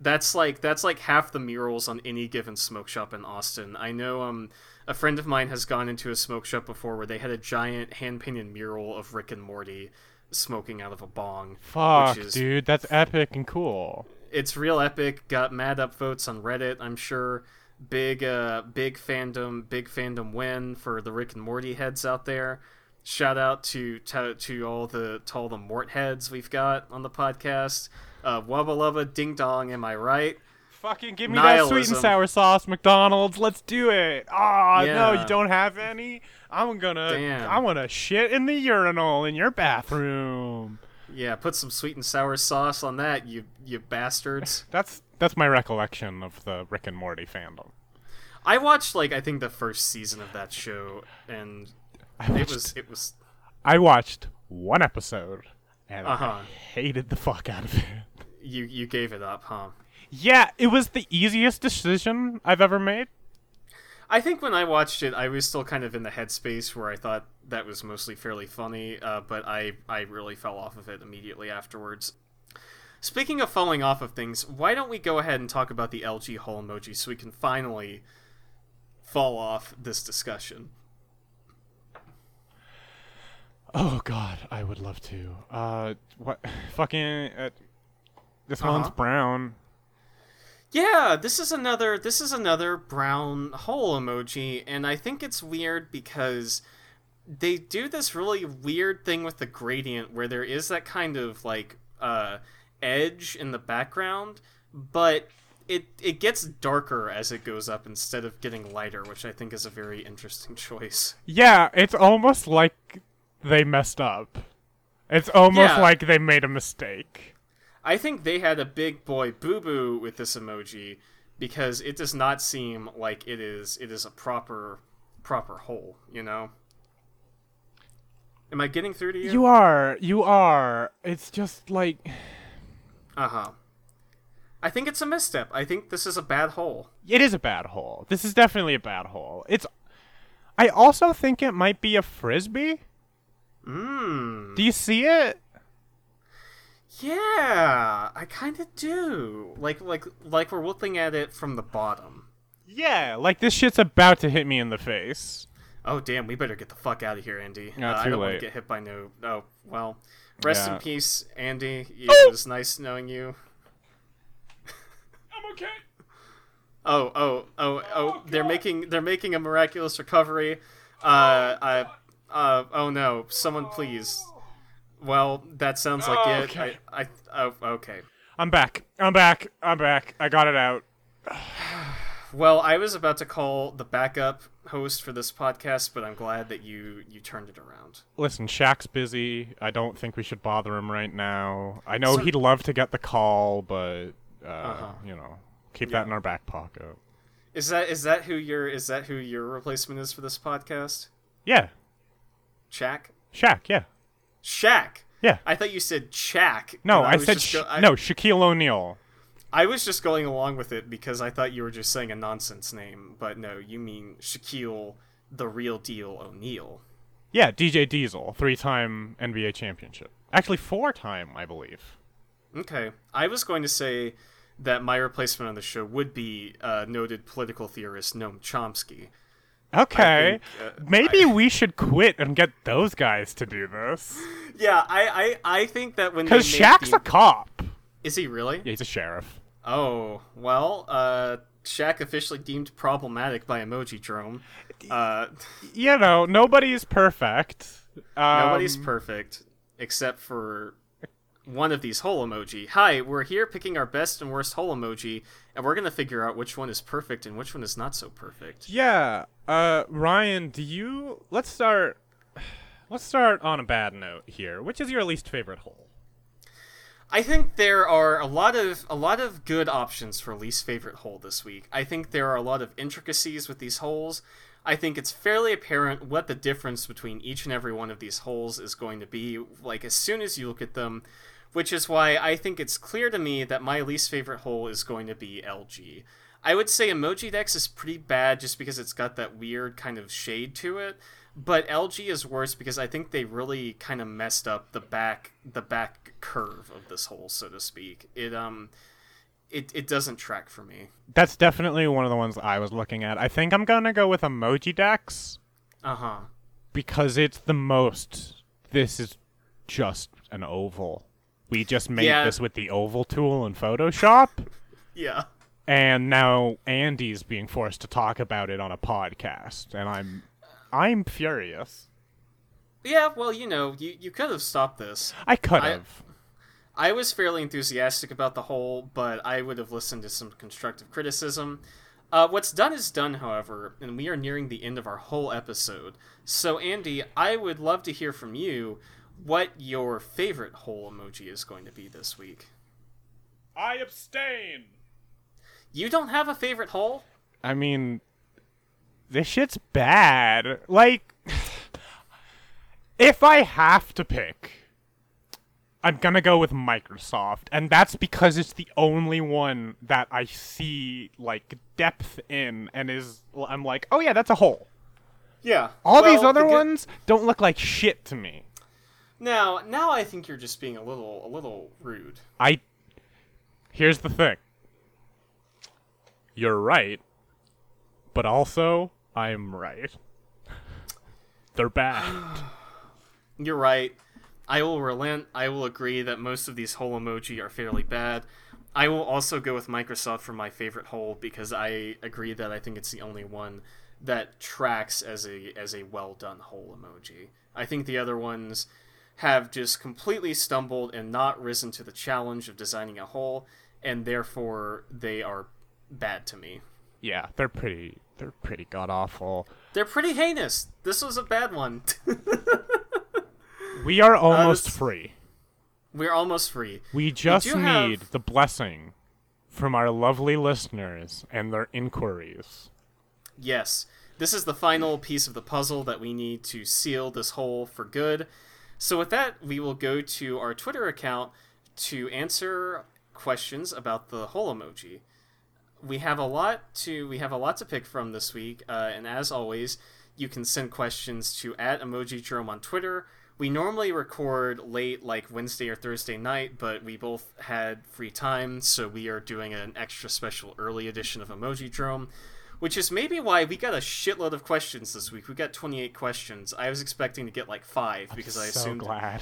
That's like that's like half the murals on any given smoke shop in Austin. I know um a friend of mine has gone into a smoke shop before where they had a giant hand painted mural of Rick and Morty smoking out of a bong. Fuck, which is dude, that's epic and cool. it's real epic. Got mad upvotes on Reddit. I'm sure. Big uh big fandom, big fandom win for the Rick and Morty heads out there. Shout out to to, to all the to all the Mort heads we've got on the podcast. Uh, Wubba Lubba Ding Dong, am I right? Fucking give me that sweet and sour sauce, McDonald's. Let's do it. Ah, no, Yeah. you don't have any. I'm gonna, Damn. I'm gonna shit in the urinal in your bathroom. Yeah, put some sweet and sour sauce on that, you you bastards. <laughs> That's that's my recollection of the Rick and Morty fandom. I watched like I think the first season of that show, and I it watched, was it was I watched one episode and Uh-huh. I hated the fuck out of it. you you gave it up, huh? Yeah, it was the easiest decision I've ever made. I think when I watched it, I was still kind of in the headspace where I thought that was mostly fairly funny, uh, but I I really fell off of it immediately afterwards. Speaking of falling off of things, why don't we go ahead and talk about the LG hole emoji so we can finally fall off this discussion? Oh God, I would love to. Uh, what? <laughs> Fucking. Uh, this one's Uh-huh. brown. Yeah, this is another this is another brown hole emoji and I think it's weird because they do this really weird thing with the gradient where there is that kind of like uh edge in the background, but it it gets darker as it goes up instead of getting lighter, which I think is a very interesting <laughs> choice. Yeah, it's almost like they messed up. It's almost Yeah. like they made a mistake. I think they had a big boy boo boo with this emoji because it does not seem like it is it is a proper proper hole, you know? Am I getting through to you? You are, you are. It's just like Uh-huh. I think it's a misstep. I think this is a bad hole. it is a bad hole. This is definitely a bad hole. It's. I also think it might be a frisbee. Mmm. Do you see it? Yeah, I kind of do. Like like like we're looking at it from the bottom. Yeah, like this shit's about to hit me in the face. Oh damn, we better get the fuck out of here, Andy. Uh, I don't want to get hit by no. Oh well. Rest Yeah. in peace, Andy. It Oh! was nice knowing you. I'm okay. Oh, oh, oh, oh! Oh, they're making they're making a miraculous recovery. Uh, I, uh, oh no! Someone please. Well, that sounds like Oh, it. okay. I, I, oh, okay. I'm back. I'm back. I'm back. I got it out. <sighs> Well, I was about to call the backup host for this podcast, but I'm glad that you you turned it around. Listen, Shaq's busy. I don't think we should bother him right now. I know So- he'd love to get the call, but uh, Uh-huh. you know, keep Yeah. that in our back pocket. Is that is that who your is that who your replacement is for this podcast? Yeah, Shaq. Shaq. Yeah, Shaq. yeah. I thought you said Shaq. No, and I, said sh- go- I- no. Shaquille O'Neal. I was just going along with it because I thought you were just saying a nonsense name, but no, you mean Shaquille, the real deal O'Neal. Yeah, DJ Diesel, three-time NBA championship. Actually, four-time, I believe. Okay, I was going to say that my replacement on the show would be uh, noted political theorist Noam Chomsky. Okay, think, uh, maybe I- we should quit and get those guys to do this. Yeah, I I, I think that when Because Shaq's the- a cop. is he really? Yeah, he's a sheriff. Oh well, uh, Shaq officially deemed problematic by Emoji Drome. Uh, You know, nobody's perfect. Um, Nobody's perfect except for one of these hole emoji. Hi, we're here picking our best and worst hole emoji, and we're gonna figure out which one is perfect and which one is not so perfect. Yeah. Uh, Ryan, do you? Let's start. <sighs> Let's start on a bad note here. Which is your least favorite hole? I think there are a lot of a lot of good options for least favorite hole this week. I think there are a lot of intricacies with these holes. I think it's fairly apparent what the difference between each and every one of these holes is going to be like as soon as you look at them, which is why I think it's clear to me that my least favorite hole is going to be LG. I would say Emoji Dex is pretty bad just because it's got that weird kind of shade to it, but LG is worse because I think they really kind of messed up the back the back curve of this hole, so to speak. It um it, it doesn't track for me. That's definitely one of the ones I was looking at. I think I'm gonna go with Emoji Dex Uh-huh. because it's the most. This is just an oval. We just made Yeah. this with the oval tool in Photoshop, <laughs> Yeah. and now Andy's being forced to talk about it on a podcast, and I'm, I'm furious. Yeah, well, you know, you, you could have stopped this. I could I- have. I was fairly enthusiastic about the whole, but I would have listened to some constructive criticism. Uh, what's done is done, however, and we are nearing the end of our whole episode. So, Andy, I would love to hear from you what your favorite hole emoji is going to be this week. I abstain. You don't have a favorite hole? I mean, this shit's bad. Like, if I have to pick, I'm gonna go with Microsoft, and that's because it's the only one that I see like depth in, and is I'm like, oh yeah, that's a hole. Yeah. All these other the good- ones don't look like shit to me. Now, now I think you're just being a little, a little rude. I, Here's the thing. You're right, but also I'm right. <laughs> They're bad. <sighs> You're right. I will relent. I will agree that most of these hole emoji are fairly bad. I will also go with Microsoft for my favorite hole because I agree that I think it's the only one that tracks as a as a well done hole emoji. I think the other ones have just completely stumbled and not risen to the challenge of designing a hole, and therefore they are bad to me. yeah, they're pretty they're pretty god awful. They're pretty heinous. This was a bad one. We are <laughs> almost this- free. We're almost free. We just have- need the blessing from our lovely listeners and their inquiries. Yes, this is the final piece of the puzzle that we need to seal this hole for good. So, with that, we will go to our Twitter account to answer questions about the hole emoji. We have a lot to we have a lot to pick from this week, uh, and as always, you can send questions to at Emojidrome on Twitter. We normally record late, like Wednesday or Thursday night, but we both had free time, so we are doing an extra special early edition of Emoji Drome which is maybe why we got a shitload of questions this week. We got 28 questions. I was expecting to get like five because I so assumed glad.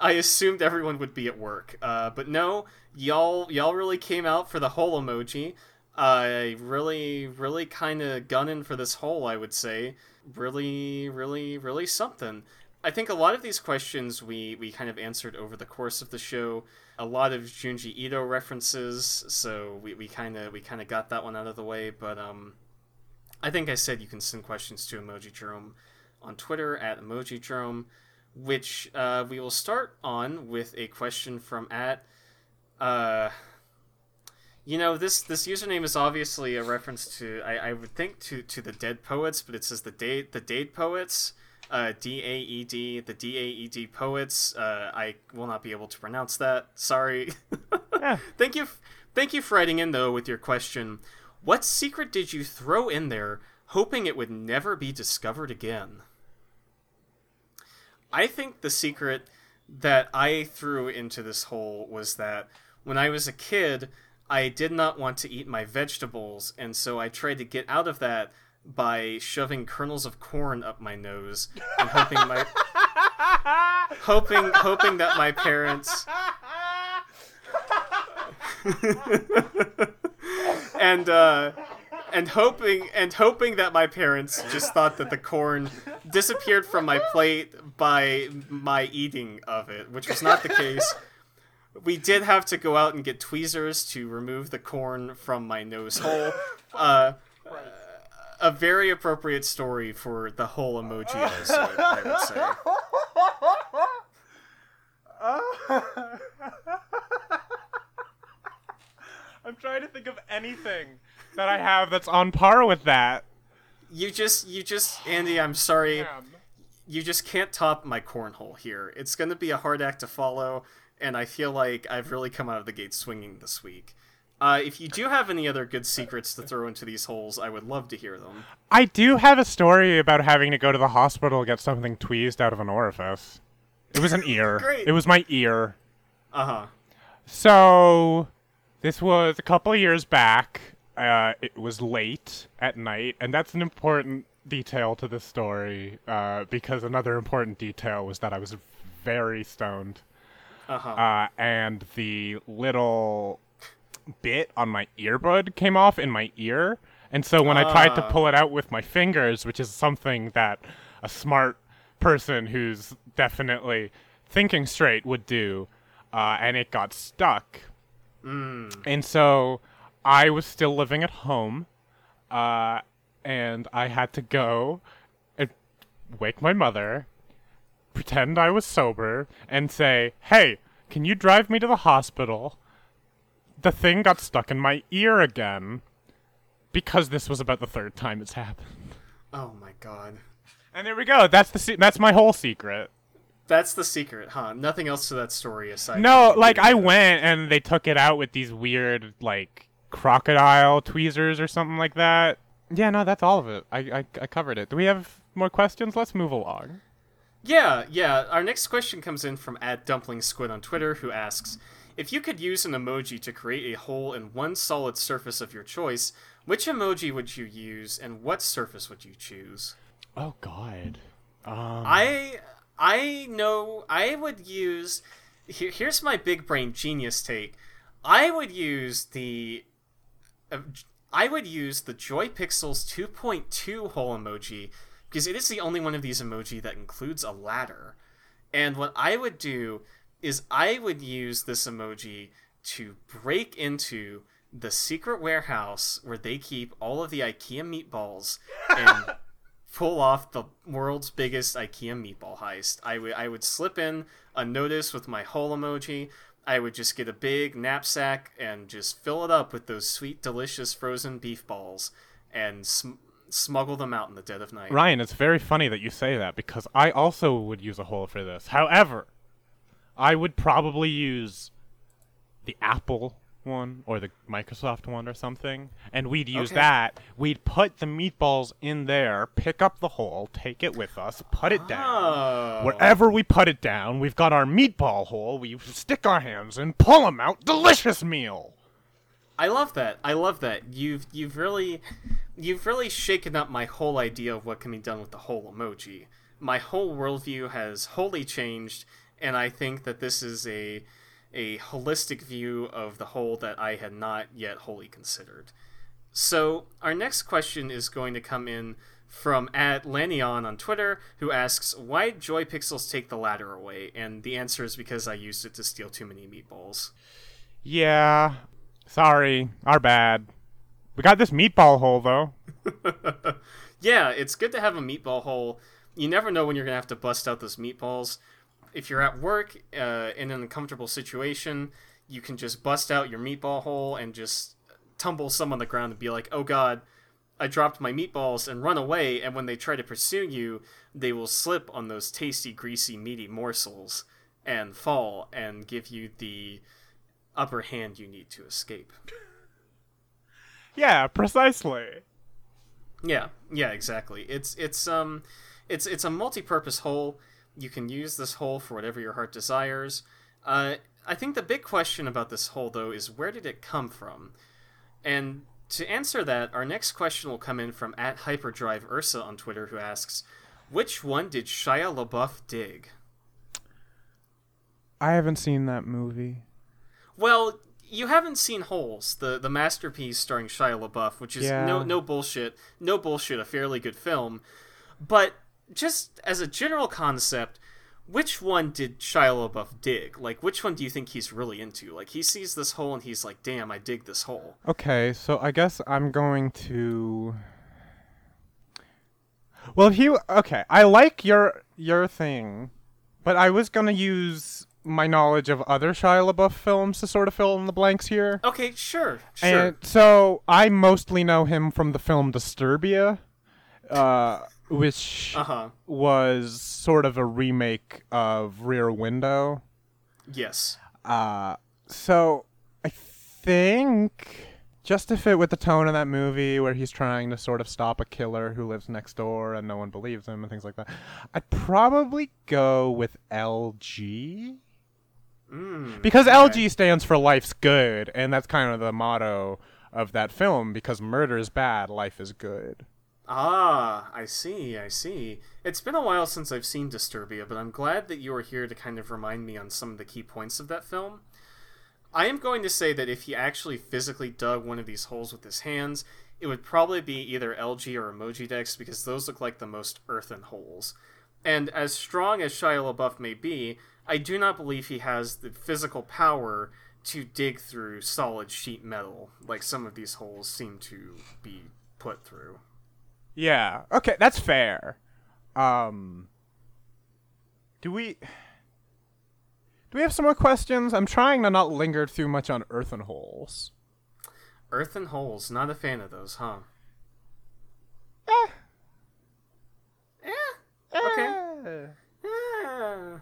I assumed everyone would be at work. Uh, but no, y'all y'all really came out for the hole emoji. I really really kind of gunning for this hole. I would say really really really something. I think a lot of these questions we we kind of answered over the course of the show. A lot of Junji Ito references, so we we kind of we kind of got that one out of the way. But um, I think I said you can send questions to Emojidrome on Twitter at Emojidrome, which uh, we will start on with a question from at. Uh, you know this this username is obviously a reference to I, I would think to to the Dead Poets, but it says the date the Dade Poets, uh, D A E D the D A E D Poets. Uh, I will not be able to pronounce that. Sorry. <laughs> Yeah. Thank you, thank you for writing in though with your question. What secret did you throw in there, hoping it would never be discovered again? I think the secret that I threw into this hole was that when I was a kid, I did not want to eat my vegetables, and so I tried to get out of that by shoving kernels of corn up my nose and hoping my <laughs> hoping hoping that my parents <laughs> and uh, and hoping and hoping that my parents just thought that the corn disappeared from my plate by my eating of it, which was not the case. We did have to go out and get tweezers to remove the corn from my nose hole. Uh, a very appropriate story for the hole emoji episode, I would say. <laughs> I'm trying to think of anything that I have that's on par with that. You just, you just, Andy, I'm sorry. you just can't top my cornhole here. It's going to be a hard act to follow, and I feel like I've really come out of the gate swinging this week. Uh, if you do have any other good secrets to throw into these holes, I would love to hear them. I do have a story about having to go to the hospital to get something tweezed out of an orifice. It was an ear. <laughs> Great. It was my ear. Uh huh. So, this was a couple of years back. Uh, it was late at night, and that's an important detail to the story uh, because another important detail was that I was very stoned, Uh-huh. uh, and the little bit on my earbud came off in my ear. And so when I tried to Ah. pull it out with my fingers, which is something that a smart person who's definitely thinking straight would do, uh, and it got stuck. And so I was still living at home, uh, and I had to go and wake my mother, pretend I was sober, and say, "Hey, can you drive me to the hospital? The thing got stuck in my ear again." Because this was about the third time it's happened. oh my god. And there we go. That's the se- that's my whole secret. That's the secret, huh? Nothing else to that story aside. No, like I went and they took it out with these weird like crocodile tweezers or something like that. Yeah, no, that's all of it. I I, I covered it. Do we have more questions? Let's move along. Yeah, yeah. Our next question comes in from at Dumpling Squid on Twitter, who asks, "If you could use an emoji to create a hole in one solid surface of your choice, which emoji would you use, and what surface would you choose?" Oh God. Um, I I know I would use. Here, here's my big brain genius take. I would use the. Uh, I would use the Joy Pixels 2.2 hole emoji because it is the only one of these emoji that includes a ladder. And what I would do is I would use this emoji to break into the secret warehouse where they keep all of the IKEA meatballs and <laughs> pull off the world's biggest IKEA meatball heist. I would I would slip in a notice with my hole emoji. I would just get a big knapsack and just fill it up with those sweet, delicious frozen beef balls and sm- smuggle them out in the dead of night. Ryan, it's very funny that you say that because I also would use a hole for this. However, I would probably use the Apple one or the Microsoft one or something, and we'd use Okay. that. We'd put the meatballs in there, pick up the hole, take it with us, put it down. Oh. Wherever we put it down, we've got our meatball hole. We stick our hands and pull them out. Delicious meal. I love that. I love that. You've you've really you've really shaken up my whole idea of what can be done with the hole emoji. My whole worldview has wholly changed, and I think that this is a a holistic view of the whole that I had not yet wholly considered. So our next question is going to come in from at Lanion on Twitter, who asks, "Why did Joy Pixels take the ladder away?" And the answer is because I used it to steal too many meatballs. Yeah. Sorry. Our bad. We got this meatball hole, though. <laughs> yeah, it's good to have a meatball hole. You never know when you're gonna have to bust out those meatballs. If you're at work uh, in an uncomfortable situation, you can just bust out your meatball hole and just tumble some on the ground and be like, "Oh God, I dropped my meatballs," and run away. And when they try to pursue you, they will slip on those tasty, greasy, meaty morsels and fall and give you the upper hand you need to escape. Yeah, precisely. Yeah, yeah, exactly. It's it's um it's it's a multi-purpose hole. You can use this hole for whatever your heart desires. Uh, I think the big question about this hole though is where did it come from? And to answer that, our next question will come in from at Hyperdrive Ursa on Twitter, who asks, "Which one did Shia LaBeouf dig?" I haven't seen that movie. Well, you haven't seen Holes, the the masterpiece starring Shia LaBeouf, which is Yeah. no no bullshit, no bullshit, a fairly good film. But just as a general concept, which one did Shia LaBeouf dig? Like, which one do you think he's really into? Like, he sees this hole and he's like, "Damn, I dig this hole." Okay, so I guess I'm going to. Well, he okay, I like your your thing, but I was gonna use my knowledge of other Shia LaBeouf films to sort of fill in the blanks here. Okay, sure, sure. And so I mostly know him from the film Disturbia, uh, which Uh huh. was sort of a remake of Rear Window. Yes. Uh, so I think just to fit with the tone of that movie where he's trying to sort of stop a killer who lives next door and no one believes him and things like that, I'd probably go with LG. Mm, Because okay. LG stands for life's good, and that's kind of the motto of that film because murder is bad, life is good. Ah, I see, I see. It's been a while since I've seen Disturbia, but I'm glad that you are here to kind of remind me on some of the key points of that film. I am going to say that if he actually physically dug one of these holes with his hands, it would probably be either LG or Emoji Dex because those look like the most earthen holes. And as strong as Shia LaBeouf may be, I do not believe he has the physical power to dig through solid sheet metal like some of these holes seem to be put through. Yeah. Okay, that's fair. Um Do we Do we have some more questions? I'm trying to not linger too much on earthen holes. Earthen holes, not a fan of those, huh? Eh. Eh. Okay. Eh.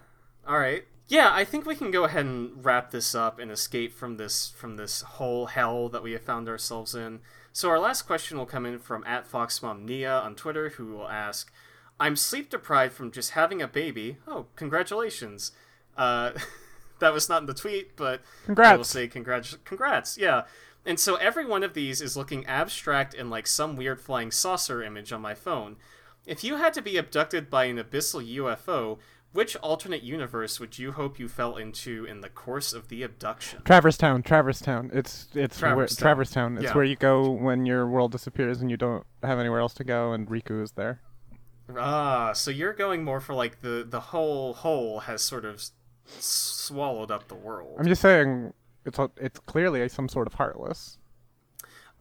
All right. Yeah, I think we can go ahead and wrap this up and escape from this from this whole hell that we have found ourselves in. So our last question will come in from at FoxMomNia on Twitter, who will ask, I'm sleep deprived from just having a baby. Oh, congratulations. Uh, <laughs> that was not in the tweet, but I will say congrats. Congrats, yeah. And so every one of these is looking abstract and like some weird flying saucer image on my phone. If you had to be abducted by an abyssal UFO, which alternate universe would you hope you fell into in the course of the abduction? Traverse Town, Traverse Town. It's it's where, Traverse Town. Traverse Town. It's Yeah. where you go when your world disappears and you don't have anywhere else to go, and Riku is there. Ah, so you're going more for like the the whole whole has sort of swallowed up the world. I'm just saying, it's a, it's clearly some sort of heartless.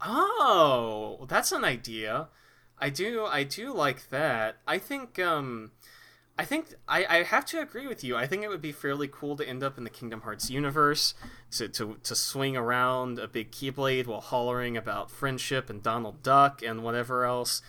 Oh, that's an idea. I do I do like that. I think um I think I, I have to agree with you. I think it would be fairly cool to end up in the Kingdom Hearts universe, to, to, to swing around a big Keyblade while hollering about friendship and Donald Duck and whatever else.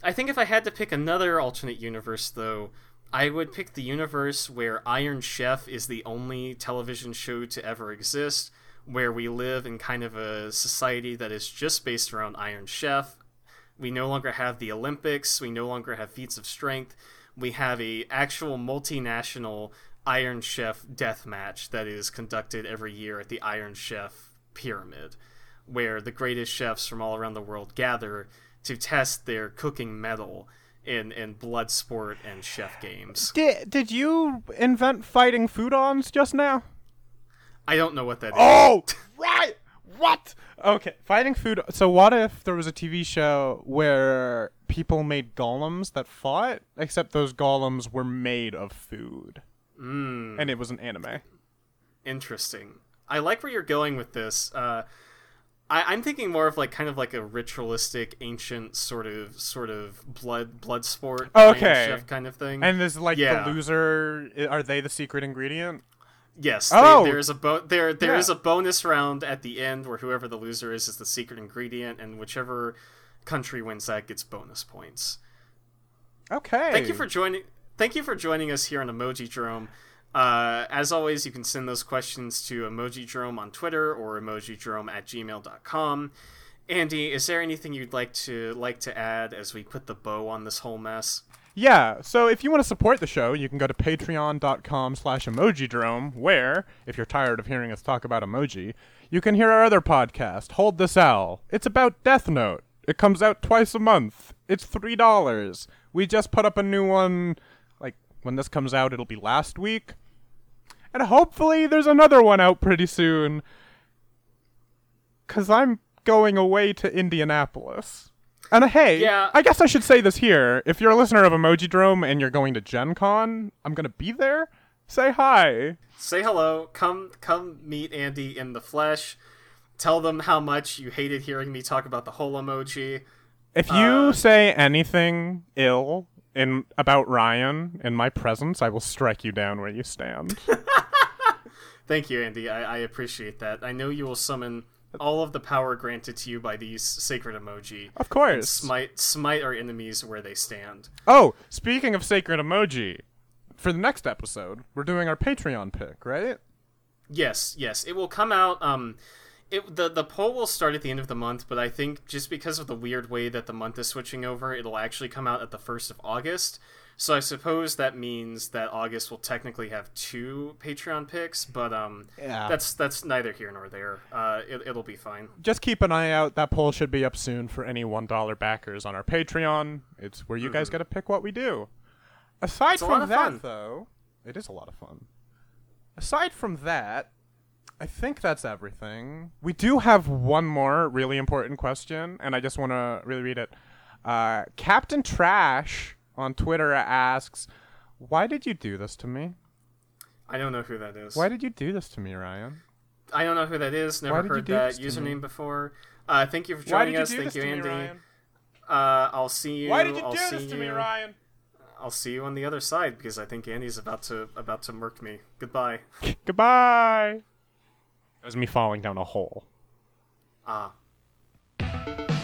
I think if I had to pick another alternate universe, though, I would pick the universe where Iron Chef is the only television show to ever exist, where we live in kind of a society that is just based around Iron Chef. We no longer have the Olympics, we no longer have feats of strength. We have a actual multinational Iron Chef death match that is conducted every year at the Iron Chef pyramid, where the greatest chefs from all around the world gather to test their cooking metal in, in blood sport and chef games. Did did you invent fighting foodons just now? I don't know what that is. Oh, <laughs> right. What? Okay, fighting food. So what if there was a TV show where people made golems that fought, except those golems were made of food, Mm, and it was an anime. interesting. I like where you're going with this. Uh, I, I'm thinking more of like kind of like a ritualistic, ancient sort of sort of blood blood sport, Okay. kind of thing. And there's like Yeah. the loser. Are they the secret ingredient? Yes, Oh! they, there is a bo- there there is Yeah. a bonus round at the end where whoever the loser is is the secret ingredient, and whichever country wins that gets bonus points. Okay. Thank you for joining. Thank you for joining us here on Emojidrome. Uh, as always, you can send those questions to Emojidrome on Twitter or Emoji emojidrome at gmail.com. Andi, is there anything you'd like to like to add as we put the bow on this whole mess? Yeah, so if you want to support the show, you can go to patreon.com slash emojidrome, where, if you're tired of hearing us talk about emoji, you can hear our other podcast, Hold This Owl. It's about Death Note. It comes out twice a month. It's $3. We just put up a new one, like, when this comes out, it'll be last week. And hopefully there's another one out pretty soon. Because I'm going away to Indianapolis. And uh, hey, Yeah. I guess I should say this here. If you're a listener of Emojidrome and you're going to Gen Con, I'm going to be there. Say hi. Say hello. Come come meet Andi in the flesh. Tell them how much you hated hearing me talk about the hole emoji. If you Uh, say anything ill in about Ryan in my presence, I will strike you down where you stand. <laughs> Thank you, Andi. I, I appreciate that. I know you will summon all of the power granted to you by these sacred emoji. of course. Smite smite our enemies where they stand. Oh, speaking of sacred emoji, for the next episode, we're doing our Patreon pick, right? Yes, yes. It will come out um it the the poll will start at the end of the month, but I think just because of the weird way that the month is switching over, it'll actually come out at the 1st of August. So I suppose that means that August will technically have two Patreon picks, but um Yeah. that's that's neither here nor there. Uh it, it'll be fine. Just keep an eye out. That poll should be up soon for any $1 backers on our Patreon. It's where you guys get to pick what we do. Aside It's from that, fun. though, it is a lot of fun. Aside from that, I think that's everything. We do have one more really important question, and I just want to really read it. Uh, Captain Trash on Twitter asks, "Why did you do this to me? I don't know who that is. Why did you do this to me, Ryan? I don't know who that is. Never heard that username before. Uh, thank you for joining you us. Thank you, to me, Andi. Uh, I'll see you. Why did you I'll do this to you. me, Ryan? I'll see you on the other side because I think Andi's about to about to murk me. Goodbye. <laughs> Goodbye." It was me falling down a hole. Ah. Uh.